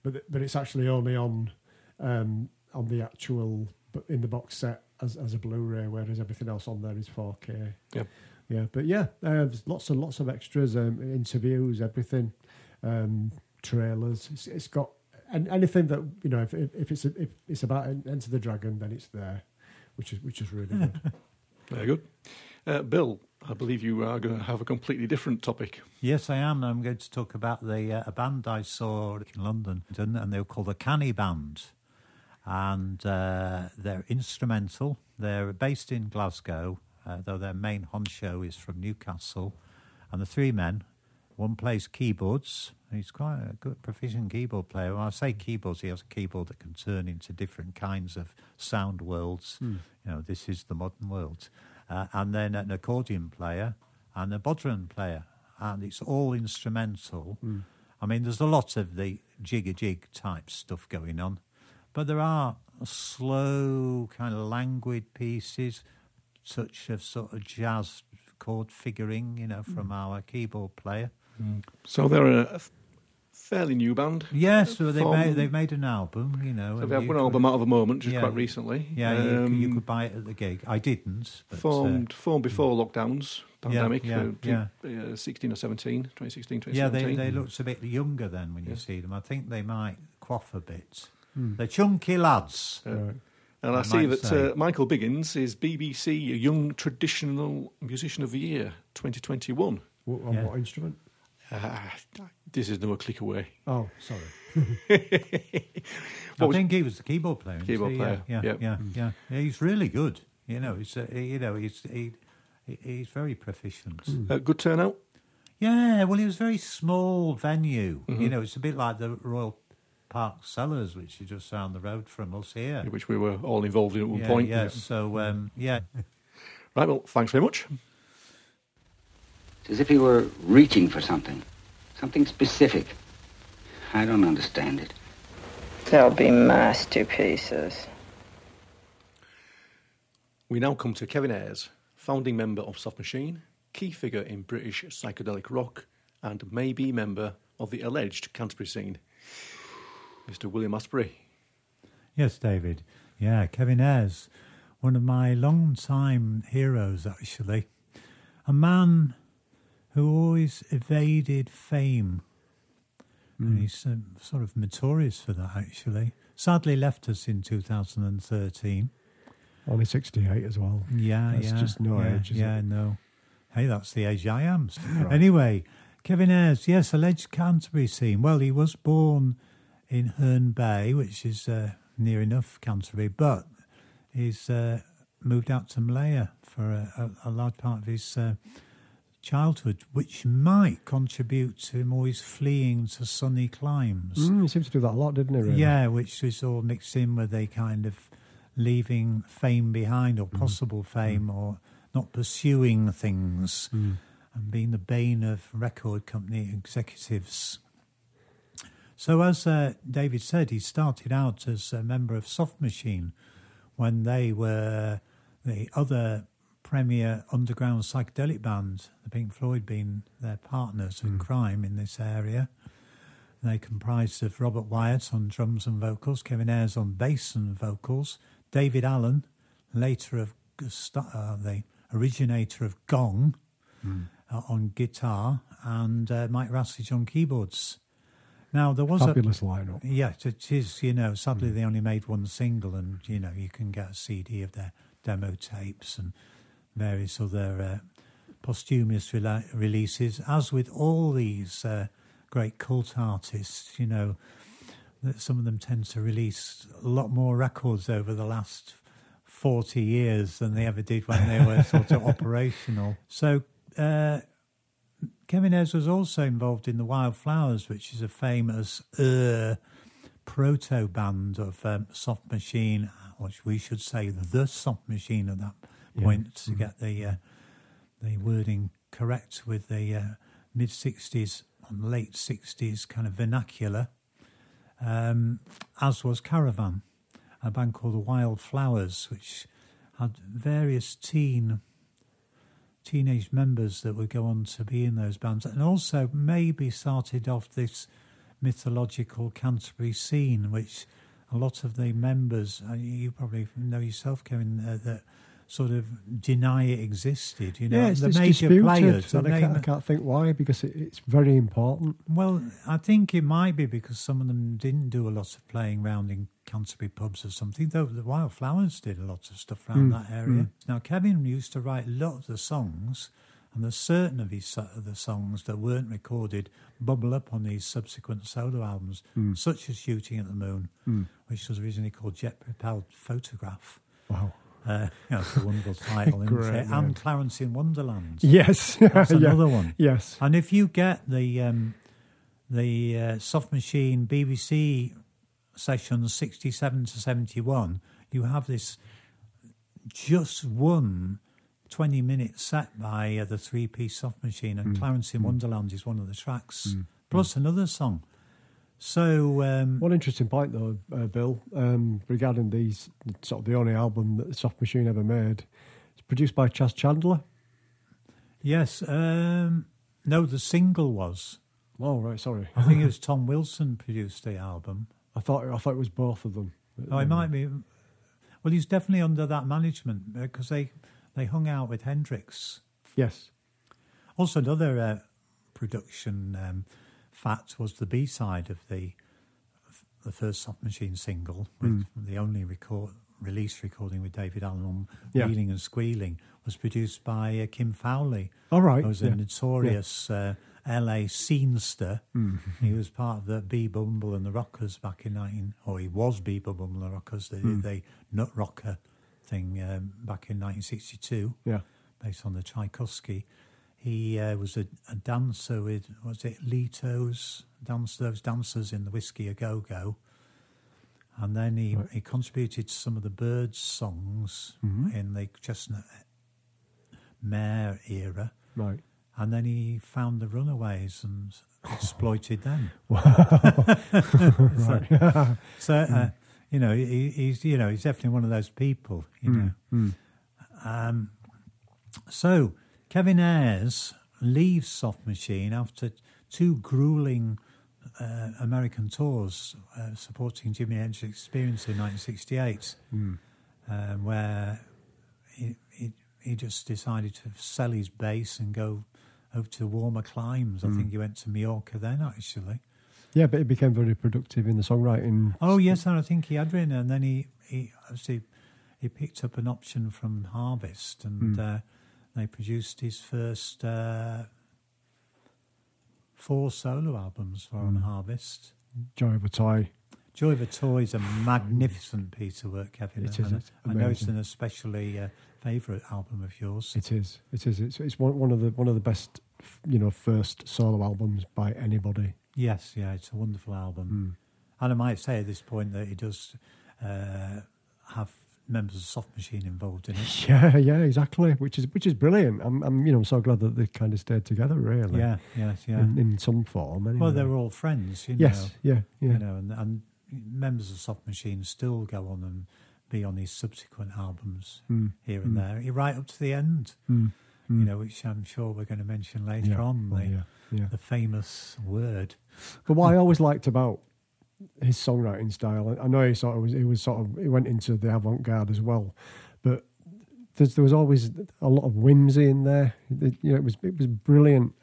but but it's actually only on um, on the actual but in the box set as as a Blu-ray, whereas everything else on there is 4K. Yep. Yeah, but yeah, uh, there's lots and lots of extras, um, interviews, everything, um, trailers. It's, it's got and anything that you know. If, if, if it's if it's about Enter the Dragon, then it's there, which is which is really good. Very good. Uh, Bill, I believe you are going to have a completely different topic. Yes, I am. I'm going to talk about the uh, a band I saw in London, and they were called the Canny Band, and uh, they're instrumental. They're based in Glasgow, uh, though their main honcho is from Newcastle. And the three men, one plays keyboards. He's quite a good proficient keyboard player. When I say keyboards, he has a keyboard that can turn into different kinds of sound worlds. You know, this is the modern world. Uh, and then an accordion player and a bodhran player, and it's all instrumental. I mean, there's a lot of the jig a jig type stuff going on, but there are slow, kind of languid pieces, such of sort of jazz chord figuring, you know, from our keyboard player. So they're a, fairly new band. Yes, well, they made, they've made an album, you know. So they have you one could- album out of a moment, just yeah, quite recently. Yeah, you, Um, you could buy it at the gig. I didn't. But, uh, formed formed before lockdowns, pandemic, yeah, uh, yeah. uh, 16 or 17, 2016, yeah, they, they looked a bit younger then when you Yeah. see them. I think they might quaff a bit. Hmm. They're chunky lads. And I, I see that uh, Michael Biggins is BBC Young Traditional Musician of the Year 2021. What, on Yeah. what instrument? Uh, this is no a click away. Oh, sorry. I What was- think he was the keyboard player. Keyboard he? player, Yeah, yep. yeah, yeah, yeah. He's really good. You know, he's uh, you know he's he, he- he's very proficient. Uh, good turnout. Yeah, well, it was a very small venue. Mm-hmm. You know, it's a bit like the Royal Park Cellars, which is just down the road from us here. Which we were all involved in at one yeah, point. yeah. So, um, yeah, Right, well, thanks very much. It's as if he were reaching for something. Something specific. I don't understand it. They'll be masterpieces. We now come to Kevin Ayers, founding member of Soft Machine, key figure in British psychedelic rock, and maybe member of the alleged Canterbury scene. Mr. William Asprey. yes, David. Yeah, Kevin Ayers, one of my long-time heroes, actually. A man who always evaded fame. And he's um, sort of notorious for that, actually. Sadly, left us in 2013. Only 68 as well. Yeah, That's yeah. just no yeah, age, is yeah, it? no. Hey, that's the age I am. Anyway, Kevin Ayers, yes, alleged Canterbury scene. Well, he was born in Herne Bay, which is uh, near enough Canterbury, but he's uh, moved out to Malaya for a, a, a large part of his uh, childhood, which might contribute to him always fleeing to sunny climes. Mm, he seems to do that a lot, didn't he? Really? Yeah, which was all mixed in with a kind of leaving fame behind or possible fame or not pursuing things and being the bane of record company executives. So, as uh, David said, he started out as a member of Soft Machine when they were the other premier underground psychedelic band, the Pink Floyd being their partners in crime in this area. They comprised of Robert Wyatt on drums and vocals, Kevin Ayers on bass and vocals, Daevid Allen, later of uh, the originator of Gong, uh, on guitar, and uh, Mike Ratledge on keyboards. Now there was Fabulous a lineup. Yes, it is. You know, sadly they only made one single, and you know you can get a CD of their demo tapes and various other uh, posthumous releases. As with all these uh, great cult artists, you know, that some of them tend to release a lot more records over the last 40 years than they ever did when they were sort of operational. So, uh, Kevin Ayers was also involved in the Wilde Flowers, which is a famous uh, proto band of um, Soft Machine, which we should say the Soft Machine at that point to get the uh, the wording correct with the uh, mid 60s and late 60s kind of vernacular, um, as was Caravan, a band called the Wilde Flowers, which had various teen teenage members that would go on to be in those bands, and also maybe started off this mythological Canterbury scene, which a lot of the members, uh, you probably know yourself, Kevin, uh, that sort of deny it existed. You know, yeah, it's, the it's major disputed, players. the and I can't, I can't think why because it, it's very important. well, I think it might be because some of them didn't do a lot of playing around in Canterbury pubs or something, though the Wilde Flowers did a lot of stuff around hmm, that area. Hmm. Now, Kevin used to write a lot of the songs, and there's certain of his of the songs that weren't recorded bubble up on these subsequent solo albums, hmm. such as Shooting at the Moon, which was originally called Jet Propelled Photograph. Wow. Uh, that's a wonderful title, isn't Great it? name. And Clarence in Wonderland. Yes, That's Yeah. another one. Yes, And if you get the um, the uh, Soft Machine BBC sessions sixty seven to seventy one, you have this just one 20 minute set by uh, the three piece Soft Machine, and Clarence in Wonderland is one of the tracks, plus another song. So um, One interesting point, though, uh, Bill, um, regarding these sort of the only album that Soft Machine ever made. It's produced by Chas Chandler. yes, um, no, the single was Oh right, sorry. I think it was Tom Wilson produced the album. I thought I thought it was both of them. Oh, it might be. Well, he's definitely under that management because they they hung out with Hendrix. Yes. Also, another uh, production um, fact was the B side of the the first Soft Machine single, with the only record release recording with Daevid Allen on Yeah. Wheeling and Squealing, was produced by uh, Kim Fowley. All right, who was yeah. a notorious uh, LA scenester. Mm. He was part of the B Bumble and the Rockers back in 19, or he was B Bumble and the Rockers. They Mm. did the Nut Rocker thing um, back in 1962 Yeah. based on the Tchaikovsky. He uh, was a, a dancer with, was it Vito's, dance, those dancers in the Whiskey A Go Go. And then he, he contributed some of the Byrds songs Mm-hmm. in the Chestnut Mare era. Right. And then he found the Runaways and exploited them. Right. so, so, uh, you know, he, he's you know he's definitely one of those people. You know. Mm. Um, so Kevin Ayers leaves Soft Machine after two grueling uh, American tours uh, supporting Jimi Hendrix Experience in 1968, Mm. um, where he, he he just decided to sell his bass and go over to warmer climes. I Mm. think he went to Mallorca then, actually. Yeah, but he became very productive in the songwriting. Oh yes, and I think he had written, and then he he obviously he picked up an option from Harvest, and Hmm. uh, they produced his first uh, four solo albums for Hmm. on Harvest. Joy of a Toy. Joy of a Toy is a magnificent piece of work, Kevin. It is, it's I know it's an especially uh, favourite album of yours. It is. It is. It's, it's one, one of the one of the best, you know, first solo albums by anybody. Yes, yeah, it's a wonderful album. Hmm. And I might say at this point that it does uh, have members of Soft Machine involved in it. Yeah, yeah, exactly. Which is which is brilliant. I'm, I'm you know, I'm so glad that they kind of stayed together. Really. Yeah, yes, yeah. In, in some form. Anyway. Well, they were all friends, you know. Yes. Yeah. Yeah. You know, and, and members of Soft Machine still go on and be on his subsequent albums Mm, here and there, right up to the end. Mm, You mm. know, which I'm sure we're going to mention later Yeah, on. the, yeah, yeah. the famous word. But what I always liked about his songwriting style, I know he sort of was, he was sort of he went into the avant garde as well, but there's, there was always a lot of whimsy in there. It, you know, it was it was brilliant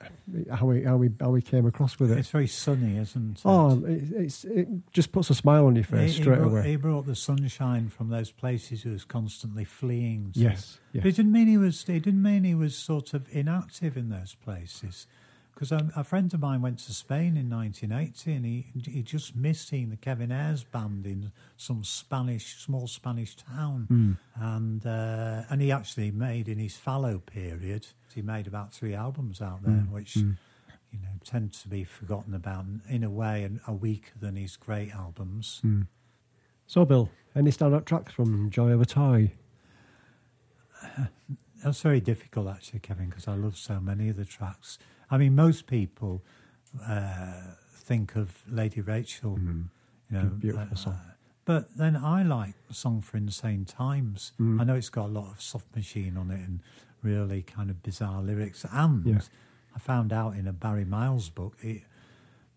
how he how he how he came across with it. It's very sunny, isn't it? oh, it, it's it just puts a smile on your face He- he straight brought, away. He brought the sunshine from those places he was constantly fleeing. To. Yes, yes. But it didn't mean he was. It didn't mean he was sort of inactive in those places. Because a, a friend of mine went to Spain in 1980, and he he just missed seeing the Kevin Ayers band in some Spanish, small Spanish town, Hmm. and uh, and he actually made in his fallow period. He made about three albums out there, Hmm. which you know, tend to be forgotten about in a way and are weaker than his great albums. Hmm. So, Bill, any standout tracks from Joy of a Tie? That's very difficult, actually, Kevin, because I love so many of the tracks. I mean, most people uh, think of Lady Rachel, you know, Beautiful uh, song. but then I like the song for Insane Times. Mm. I know it's got a lot of soft machine on it and really kind of bizarre lyrics. And Yeah. I found out in a Barry Miles book it,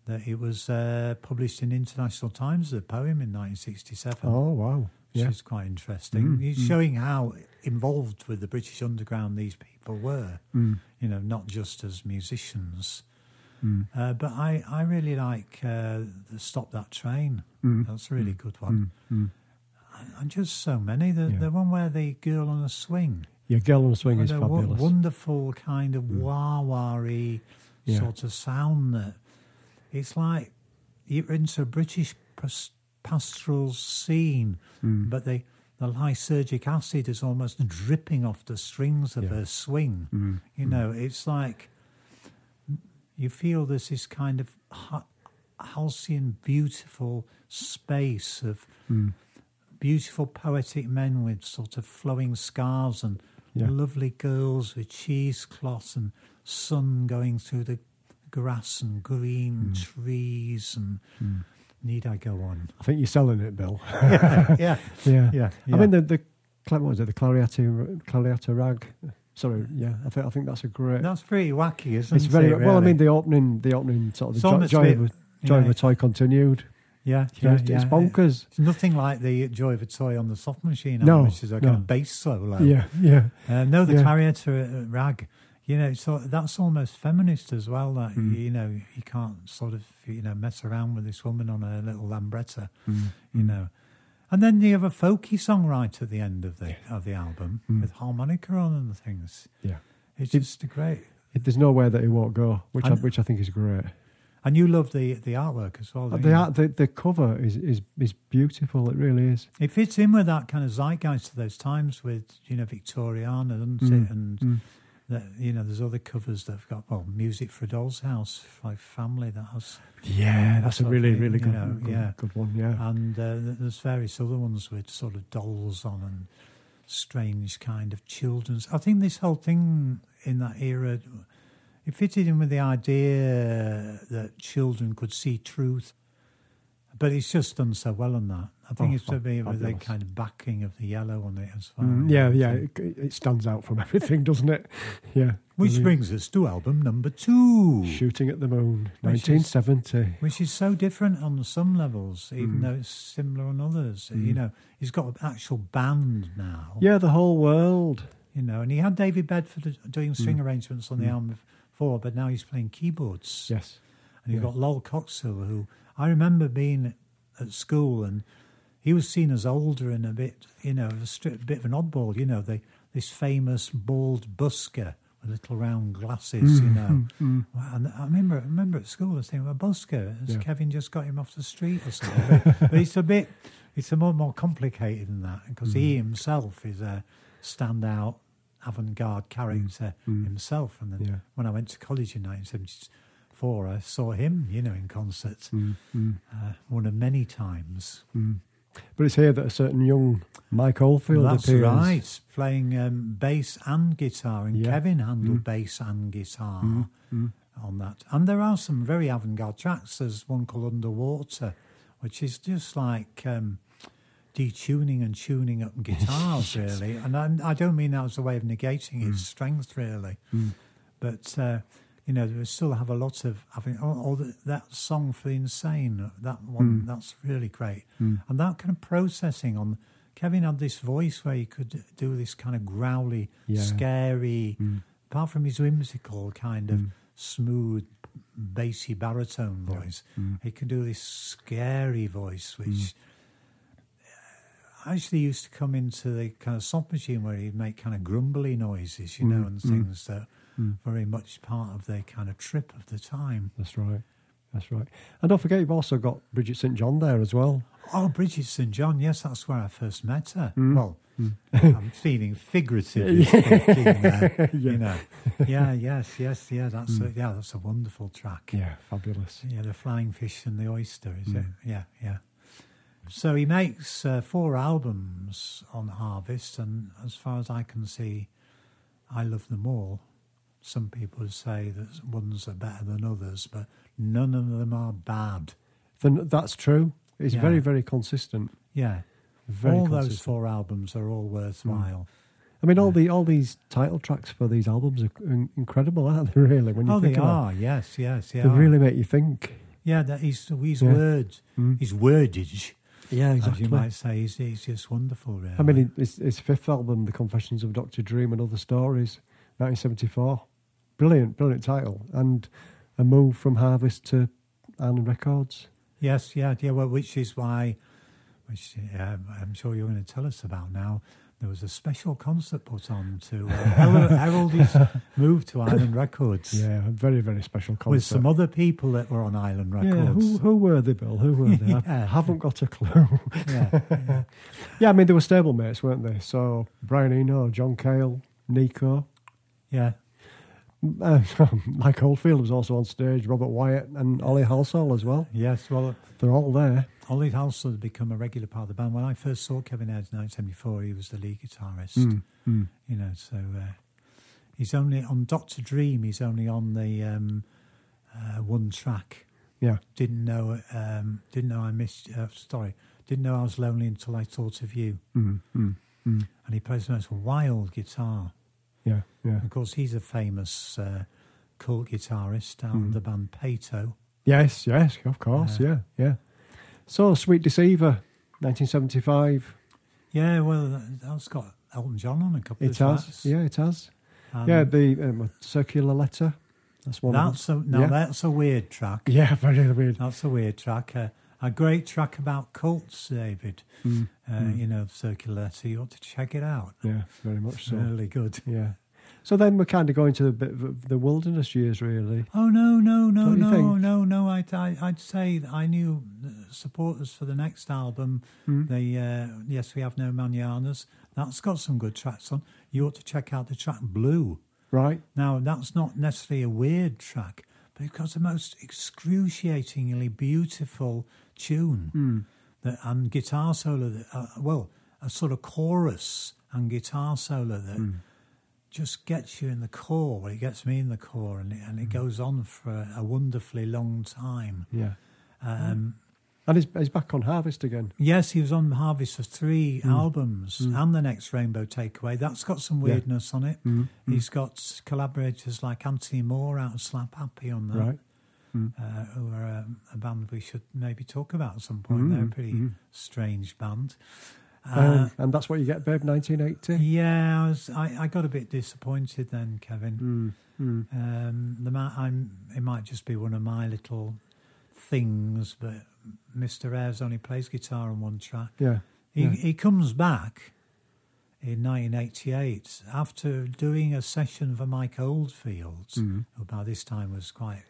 that it was uh, published in International Times as a poem in 1967 Oh, wow. Which Yeah. is quite interesting. Mm, He's mm. showing how involved with the British Underground these people were, Mm. you know, not just as musicians. Mm. Uh, but I, I really like uh, the Stop That Train. Mm. That's a really good one. Mm. Mm. And- just so many. The, Yeah. the one where the girl on a swing. Yeah, Girl on a Swing is a fabulous. Mm. wonderful kind of wah wah Yeah. sort of sound that it's like you're into a British pas- pastoral scene, Mm. but the, the lysergic acid is almost dripping off the strings of Yeah. her swing. Mm. You know, it's like you feel there's this kind of halcyon, beautiful space of Mm. beautiful poetic men with sort of flowing scarves and Yeah. lovely girls with cheesecloths and sun going through the grass and green Mm. trees and need I go on? I think you're selling it, Bill. yeah, yeah, yeah, yeah, I mean, the the what was it? The Clarietta Clarietta Rag. Sorry, yeah, I think I think that's a great. That's pretty wacky, isn't it's it? It's very well. I mean, the opening, the opening sort of the joy, almost joy, a of, bit- a, joy of yeah. a toy continued. Yeah, You know, yeah, it's, yeah. it's bonkers. It's nothing like the Joy of a Toy on the soft machine, No, which is a no. kind of bass solo. Yeah, yeah. Uh, no, the Yeah. Rag. You know, so that's almost feminist as well. That Mm. you know, you can't sort of you know mess around with this woman on a little lambretta. Mm. You know, and then you have a folky song right at the end of the of the album Mm. with harmonica on and things. Yeah. It's just a great. It, there's nowhere that he won't go, which I, which I think is great. And you love the the artwork as well. The art, the, the cover is, is is beautiful. It really is. It fits in with that kind of zeitgeist of those times with, you know, Victoriana, doesn't Mm, it? And, mm. That, you know, there's other covers that have got, well, Music for a Doll's House, like Family, that has. Yeah, that's a really thing, really good, know, good, yeah. good one. Yeah, And uh, there's various other ones with sort of dolls on and strange kind of children's. I think this whole thing in that era, it fitted in with the idea that children could see truth. But it's just done so well on that. I think Oh, it's to be with the fabulous. kind of backing of the yellow on it as well. Mm, yeah, yeah. It, it stands out from everything, doesn't it? Yeah. Which brings us to album number two. Shooting at the Moon, is- 1970. which is so different on some levels, even Mm. though it's similar on others. Mm. You know, he's got an actual band now. Yeah, the whole world. You know, and he had David Bedford doing string Mm. arrangements on the Mm. album before, but now he's playing keyboards. Yes. And you've Yeah. got Lol Coxhill, who I remember being at school and he was seen as older and a bit, you know, a stri- bit of an oddball. You know, the, this famous bald busker with little round glasses, you Mm, know. mm, mm. And I remember, I remember at school, I was thinking, well, busker, has Yeah. Kevin just got him off the street or something? but, but it's a bit, it's a more, more complicated than that because he Mm. himself is a standout avant-garde character Mm. himself. And then Yeah. when I went to college in 1974, I saw him, you know, in concert, Mm, mm, uh, one of many times. Mm. But it's here that a certain young Mike Oldfield That's appears. right, playing um, bass and guitar, and Yeah. Kevin handled Mm. bass and guitar Mm, mm. on that. And there are some very avant-garde tracks. There's one called Underwater, which is just like um, detuning and tuning up guitars, Yes. really. And I, I don't mean that as a way of negating Mm. its strength, really. Mm. But uh, you know, we still have a lot of having. Oh, all that- that song for the insane, that one, Mm. that's really great. Mm. And that kind of processing on. Kevin had this voice where he could do this kind of growly, Yeah. scary, Mm. apart from his whimsical kind of Mm. smooth, bassy baritone Yeah. voice, Mm. he could do this scary voice, which actually used to come into the kind of soft machine where he'd make kind of grumbly noises, you know, and things that mm. very much part of their kind of trip of the time. That's right. That's right. And don't forget, you've also got Bridget St. John there as well. Oh, Bridget St. John, yes, that's where I first met her. Mm. Well, Mm. I'm feeling figuratively speaking there, Yeah. you know. Yeah, yes, yes, yeah, that's a, Mm. yeah, that's a wonderful track. Yeah, fabulous. Yeah, the flying fish and the oyster, is it? Mm. Yeah, yeah. So he makes uh, four albums on Harvest, and as far as I can see, I love them all. Some people say that ones are better than others, but none of them are bad. Then that's true. It's Yeah. very, very consistent. Yeah, Very all those four albums are all worthwhile. I mean, all the all these title tracks for these albums are in- incredible, aren't they? Really, when you Oh, think they are. Yes, yes, it, they really make you think. Yeah, that he's his Yeah. words, Mm. his wordage, Yeah, as exactly. you might say, is is just wonderful. Really. I mean, his, his fifth album, The Confessions of Dr. Dream and Other Stories, 1974. Brilliant, brilliant title. And a move from Harvest to Island Records. Yes, yeah, yeah. Well, which is why, which um, I'm sure you're going to tell us about now. There was a special concert put on to uh, his move to Island Records Yeah, a very, very special concert. with some other people that were on Island yeah, Records. who, who were they, Bill? Who were they? I haven't got a clue. yeah, yeah. yeah, I mean, they were stablemates, weren't they? So Brian Eno, John Cale, Nico, yeah. Uh, Mike Oldfield was also on stage, Robert Wyatt, and Ollie Halsall as well. Yes, well, They're all there. Ollie Halsall had become a regular part of the band. When I first saw Kevin Ayers in 1974, he was the lead guitarist. Mm, mm. You know, so uh, he's only on Doctor Dream. He's only on the um, uh, one track. Yeah. Didn't know. Um, didn't know I missed. Uh, sorry, didn't know I was lonely until I thought of you. Mm, mm, mm. And he plays the most wild guitar. Yeah, yeah. Of course, he's a famous uh, cult guitarist out of the band Patto. Yes, yes, of course, yeah, yeah. So, Sweet Deceiver, 1975. Yeah, well, that- that's got Elton John on a couple It of has, tracks. yeah, it has. And yeah, the um, Circular Letter. That's one that's a no, yeah. that's a weird track. yeah, very weird. That's a weird track. Uh, a great track about cults, David. Mm, Uh, You know, Circularity. You ought to check it out. Yeah, very much so. Really good. Yeah. So then we're kind of going to the bit of the wilderness years, really. Oh no, no, no, no, think? no, no! I'd, I, I'd say I knew supporters for the next album. Hmm. They, uh, yes, we have no mananas. That's got some good tracks on. You ought to check out the track Blue. Right? Now, that's not necessarily a weird track, but it's got the most excruciatingly beautiful tune. Hmm. That and guitar solo. That, uh, well, a sort of chorus and guitar solo that Hmm. just gets you in the core. Well, it gets me in the core, and it, and it goes on for a, a wonderfully long time. Yeah. Um, And he's, he's back on Harvest again. Yes, he was on Harvest for three Hmm. albums and the next Rainbow Takeaway. That's got some Yeah. weirdness on it. Hmm. He's got collaborators like Anthony Moore out of Slapp Happy on that, Right. Uh, who are um, a band we should maybe talk about at some point. Hmm. They're a pretty strange band. Uh, Um, and that's what you get, Babe, 1980. yeah, I, was, I, I got a bit disappointed then, Kevin. Mm, mm. Um, the I'm, it might just be one of my little things, but Mr. Ayers only plays guitar on one track. Yeah. He, yeah. he comes back in 1988 after doing a session for Mike Oldfield, who by this time was quite.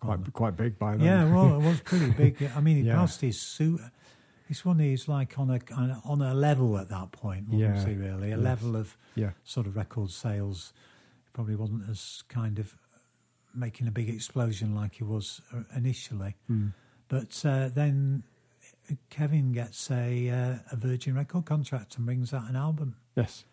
Quite, quite big by then. Yeah, well, it was pretty big. I mean, he Yeah. passed his suit. It's one he's like on a on a- level at that point, Yeah. he? Really, a Yes. level of Yeah. sort of record sales. He probably wasn't as kind of making a big explosion like he was uh, initially. Mm. But uh, then Kevin gets a uh, a Virgin record contract and brings out an album. Yes.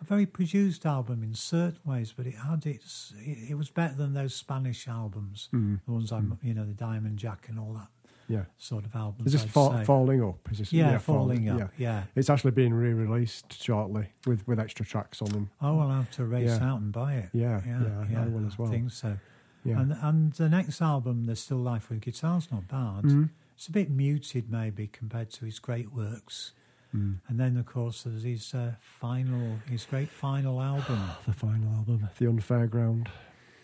A very produced album in certain ways, but it had its. It, it was better than those Spanish albums, Mm. the ones I'm, you know, the Diamond Jack and all that Yeah. sort of albums. Is this fa- falling up? Is this, Yeah, Fall- falling up. Yeah. It's actually being re-released shortly with, with extra tracks on them. Oh, I'll have to race Yeah. out and buy it. Yeah, yeah, I will as well. I think so. Yeah. And and the next album, There's Still Life with Guitar's not bad. Mhm. It's a bit muted maybe compared to his great works. Mm. And then of course there's his uh, final, his great final album. The final album, The Unfair Ground.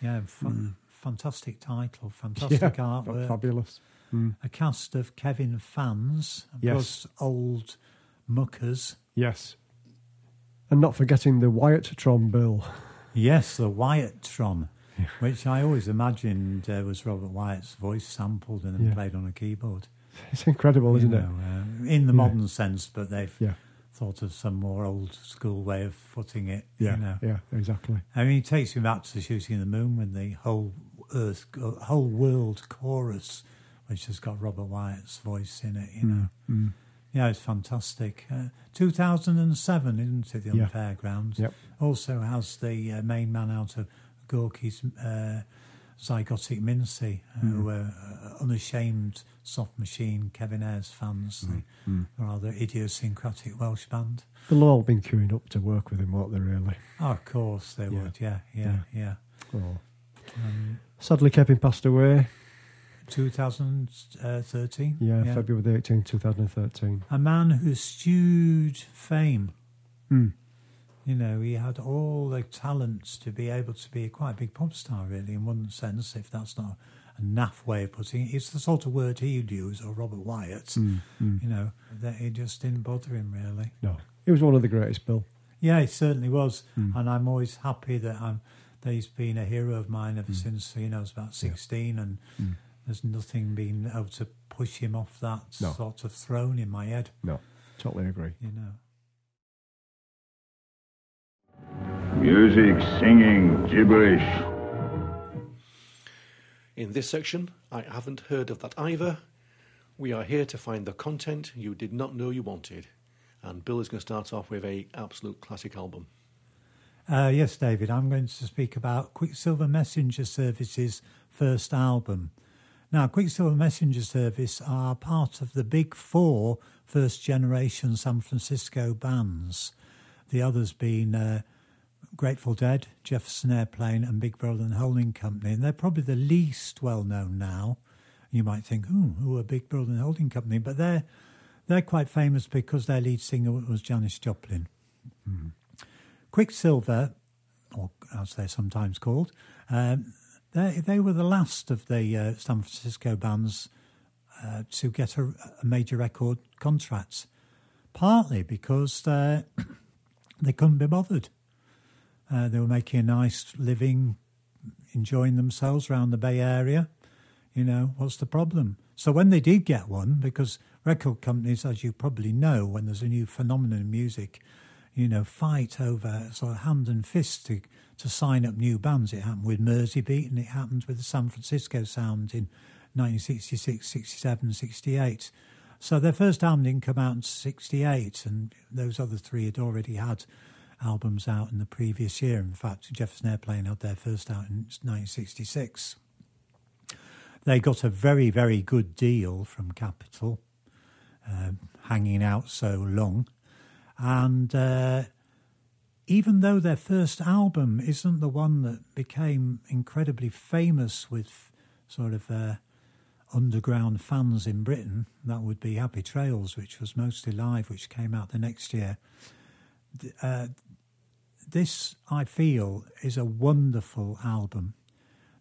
Yeah, fa- fantastic title, fantastic Mm. yeah, artwork. fabulous. Mm. A cast of Kevin fans, Yes. plus old muckers. Yes. And not forgetting the Wyatt Tron bill. Yes, the Wyatt Tron, which I always imagined uh, was Robert Wyatt's voice sampled and then Yeah. played on a keyboard. It's incredible, isn't know, it? uh, in the Yeah. modern sense, but they've Yeah. thought of some more old school way of footing it. Yeah, You know. yeah, exactly. I mean, it takes me back to the shooting the moon when the whole Earth, uh, whole world chorus, which has got Robert Wyatt's voice in it. You know, Mm. yeah, it's fantastic. Uh, 2007, isn't it? The Yeah. Yep. also has the uh, main man out of Gorky's uh, Zygotic Mynci, Hmm. who were uh, unashamed soft machine Kevin Ayers fans, Hmm. the rather idiosyncratic Welsh band. They'll all been queuing up to work with him, won't they, really? Oh, of course they Yeah. would. Yeah, yeah, yeah. Oh. Um, Sadly, Kevin passed away. 2013. Yeah, February the 18th, 2013. A man who eschewed fame. Mm. You know, he had all the talents to be able to be a quite big pop star, really, in one sense, if that's not a naff way of putting it. It's the sort of word he'd use, or Robert Wyatt. Mm, mm. You know, that it just didn't bother him, really. No, he was one of the greatest, Bill. Yeah, he certainly was. Mm. And I'm always happy that, I'm, that he's been a hero of mine ever since, you know, I was about 16 and Mm. there's nothing being able to push him off that No. sort of throne in my head, No, totally agree. you know. Music, singing, gibberish. In this section, I haven't heard of that either. We are here to find the content you did not know you wanted. And Bill is going to start off with a absolute classic album. Uh, yes, David, I'm going to speak about Quicksilver Messenger Service's first album. Now, Quicksilver Messenger Service are part of the big four first generation San Francisco bands, the others being uh, Grateful Dead, Jefferson Airplane, and Big Brother and Holding Company, and they're probably the least well known now. You might think, "Oh, who are Big Brother and Holding Company?" But they're they're quite famous because their lead singer was Janis Joplin. Quicksilver, or as they're sometimes called, um, they they were the last of the uh, San Francisco bands uh, to get a, a major record contract, partly because uh, they couldn't be bothered. Uh, they were making a nice living, enjoying themselves around the Bay Area. You know, what's the problem? So when they did get one, because record companies, as you probably know, when there's a new phenomenon in music, you know, fight over sort of hand and fist to, to sign up new bands. It happened with Merseybeat and it happened with the San Francisco Sound in 1966, 67, 68. So their first album didn't come out in 68, and those other three had already had albums out in the previous year. In fact, Jefferson Airplane had their first out in 1966. They got a very, very good deal from Capitol, um, hanging out so long. And uh, even though their first album isn't the one that became incredibly famous with sort of uh, underground fans in Britain, that would be Happy Trails, which was mostly live, which came out the next year. Uh, this, I feel, is a wonderful album.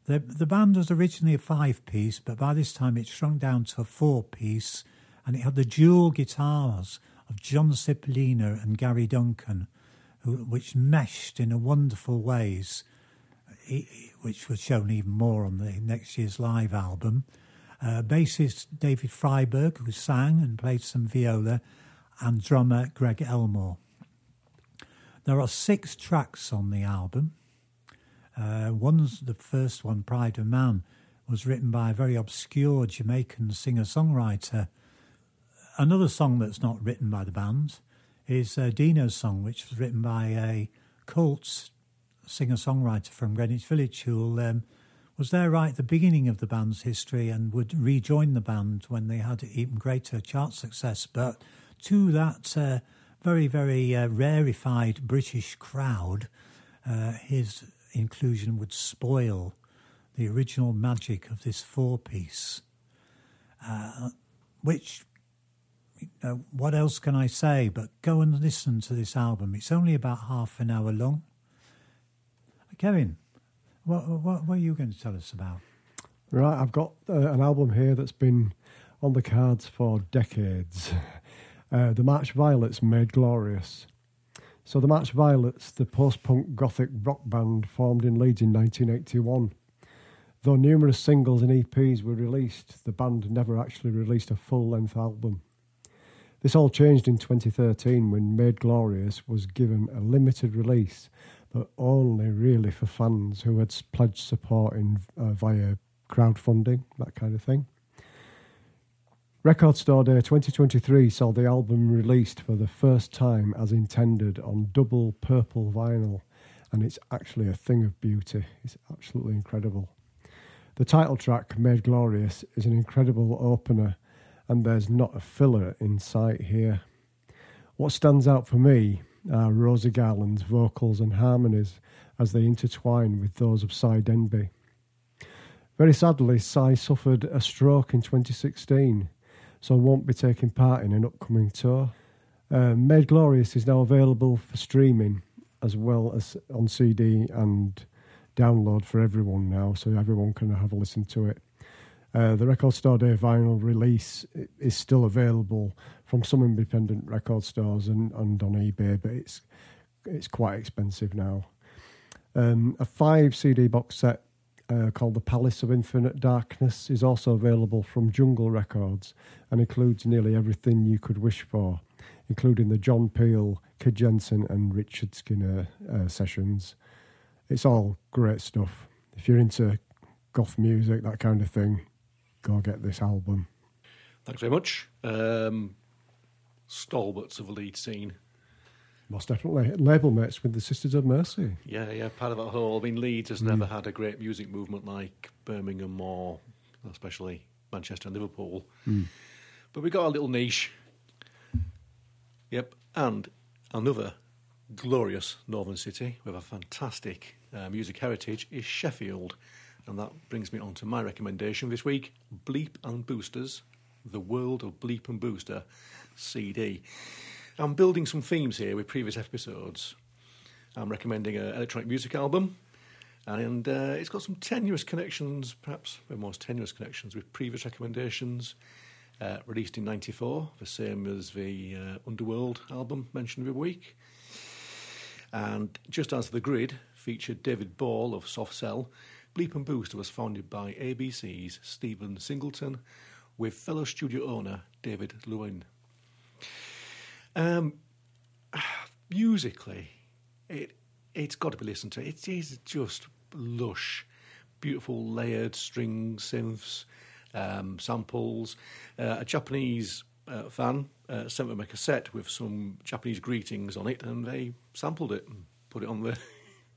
The, the band was originally a five piece, but by this time it shrunk down to a four piece, and it had the dual guitars of John Cipollina and Gary Duncan, who, which meshed in a wonderful ways, which was shown even more on the next year's live album. Uh, bassist David Freiberg, who sang and played some viola, and drummer Greg Elmore. There are six tracks on the album. Uh, one's the first one, Pride of Man, was written by a very obscure Jamaican singer songwriter. Another song that's not written by the band is uh, Dino's song, which was written by a cult singer songwriter from Greenwich Village who um, was there right at the beginning of the band's history and would rejoin the band when they had even greater chart success. But to that uh, very, very uh, rarefied British crowd, uh, his inclusion would spoil the original magic of this four piece. Uh, which, you know, what else can I say but go and listen to this album? It's only about half an hour long. Kevin, what, what, what are you going to tell us about? Right, I've got uh, an album here that's been on the cards for decades. Uh, the March Violets Made Glorious. So, the March Violets, the post punk gothic rock band formed in Leeds in 1981. Though numerous singles and EPs were released, the band never actually released a full length album. This all changed in 2013 when Made Glorious was given a limited release, but only really for fans who had pledged support in, uh, via crowdfunding, that kind of thing. Record Store Day 2023 saw the album released for the first time as intended on double purple vinyl, and it's actually a thing of beauty. It's absolutely incredible. The title track, Made Glorious, is an incredible opener, and there's not a filler in sight here. What stands out for me are Rosie Garland's vocals and harmonies as they intertwine with those of Si Denbigh. Very sadly, Si suffered a stroke in 2016 so won't be taking part in an upcoming tour. Uh, Made Glorious is now available for streaming as well as on CD and download for everyone now, so everyone can have a listen to it. Uh, the Record Store Day vinyl release is still available from some independent record stores and, and on eBay, but it's it's quite expensive now. Um, a five CD box set uh, called The Palace of Infinite Darkness is also available from Jungle Records and includes nearly everything you could wish for, including the John Peel, Kid Jensen, and Richard Skinner uh, sessions. It's all great stuff. If you're into goth music, that kind of thing, go get this album. Thanks very much. Um, stalwarts of the lead scene. Most definitely. Label mates with the Sisters of Mercy. Yeah, yeah, part of that whole. I mean, Leeds has never had a great music movement like Birmingham or especially Manchester and Liverpool. Mm. But we got a little niche. Yep, and another glorious northern city with a fantastic uh, music heritage is Sheffield. And that brings me on to my recommendation this week Bleep and Boosters, The World of Bleep and Booster CD. I'm building some themes here with previous episodes. I'm recommending an electronic music album, and uh, it's got some tenuous connections, perhaps the most tenuous connections with previous recommendations. Uh, released in '94, the same as the uh, Underworld album mentioned every week. And just as the grid featured David Ball of Soft Cell, Bleep and Booster was founded by ABC's Stephen Singleton with fellow studio owner David Lewin. Um, musically, it it's got to be listened to. It is just lush, beautiful layered string synths, um, samples. Uh, a Japanese uh, fan uh, sent them a cassette with some Japanese greetings on it, and they sampled it and put it on the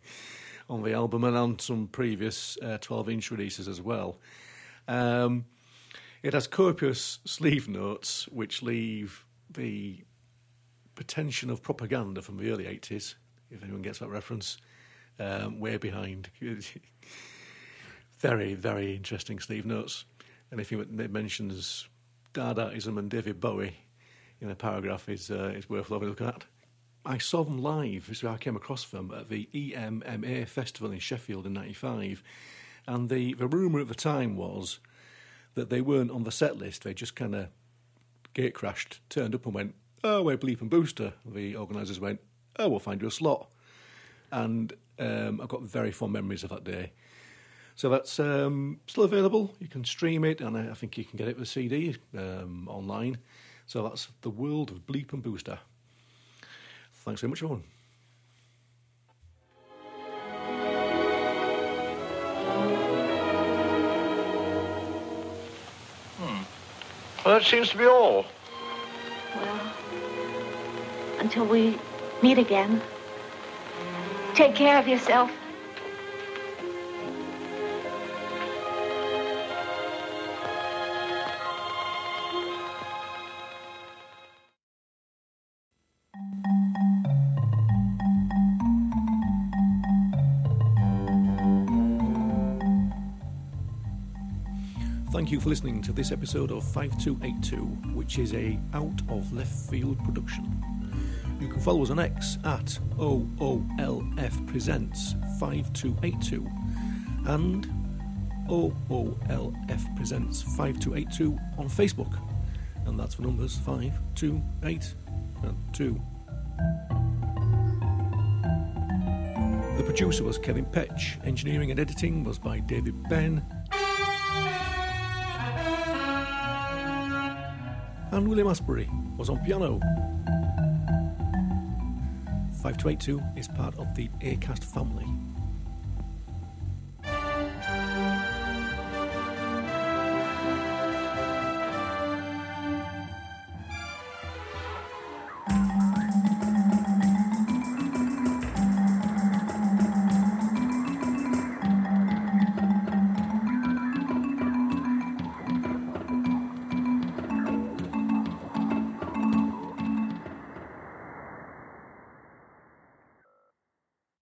on the album and on some previous uh, 12-inch releases as well. Um, it has copious sleeve notes which leave the pretension of propaganda from the early 80s, if anyone gets that reference, um, way behind. very, very interesting sleeve notes. And if it mentions Dadaism and David Bowie in a paragraph, is uh, is worth having a look at. I saw them live. How I came across them at the EMMA festival in Sheffield in '95, and the the rumor at the time was that they weren't on the set list. They just kind of gate crashed, turned up, and went, "Oh, we're Bleep and Booster." The organisers went, "Oh, we'll find you a slot," and um, I've got very fond memories of that day. So that's um, still available. You can stream it, and I, think you can get it with a CD um, online. So that's the world of Bleep and Booster. Thanks very much, everyone. Hmm. Well, that seems to be all. Until we meet again, take care of yourself. Thank you for listening to this episode of 5282, which is a out of left field production. You can follow us on X at OOLF Presents 5282 and OOLF Presents 5282 on Facebook. And that's for numbers 528 and 2. The producer was Kevin Petch. Engineering and editing was by David Ben. And William Asbury was on piano. 5282 is part of the ACAST family.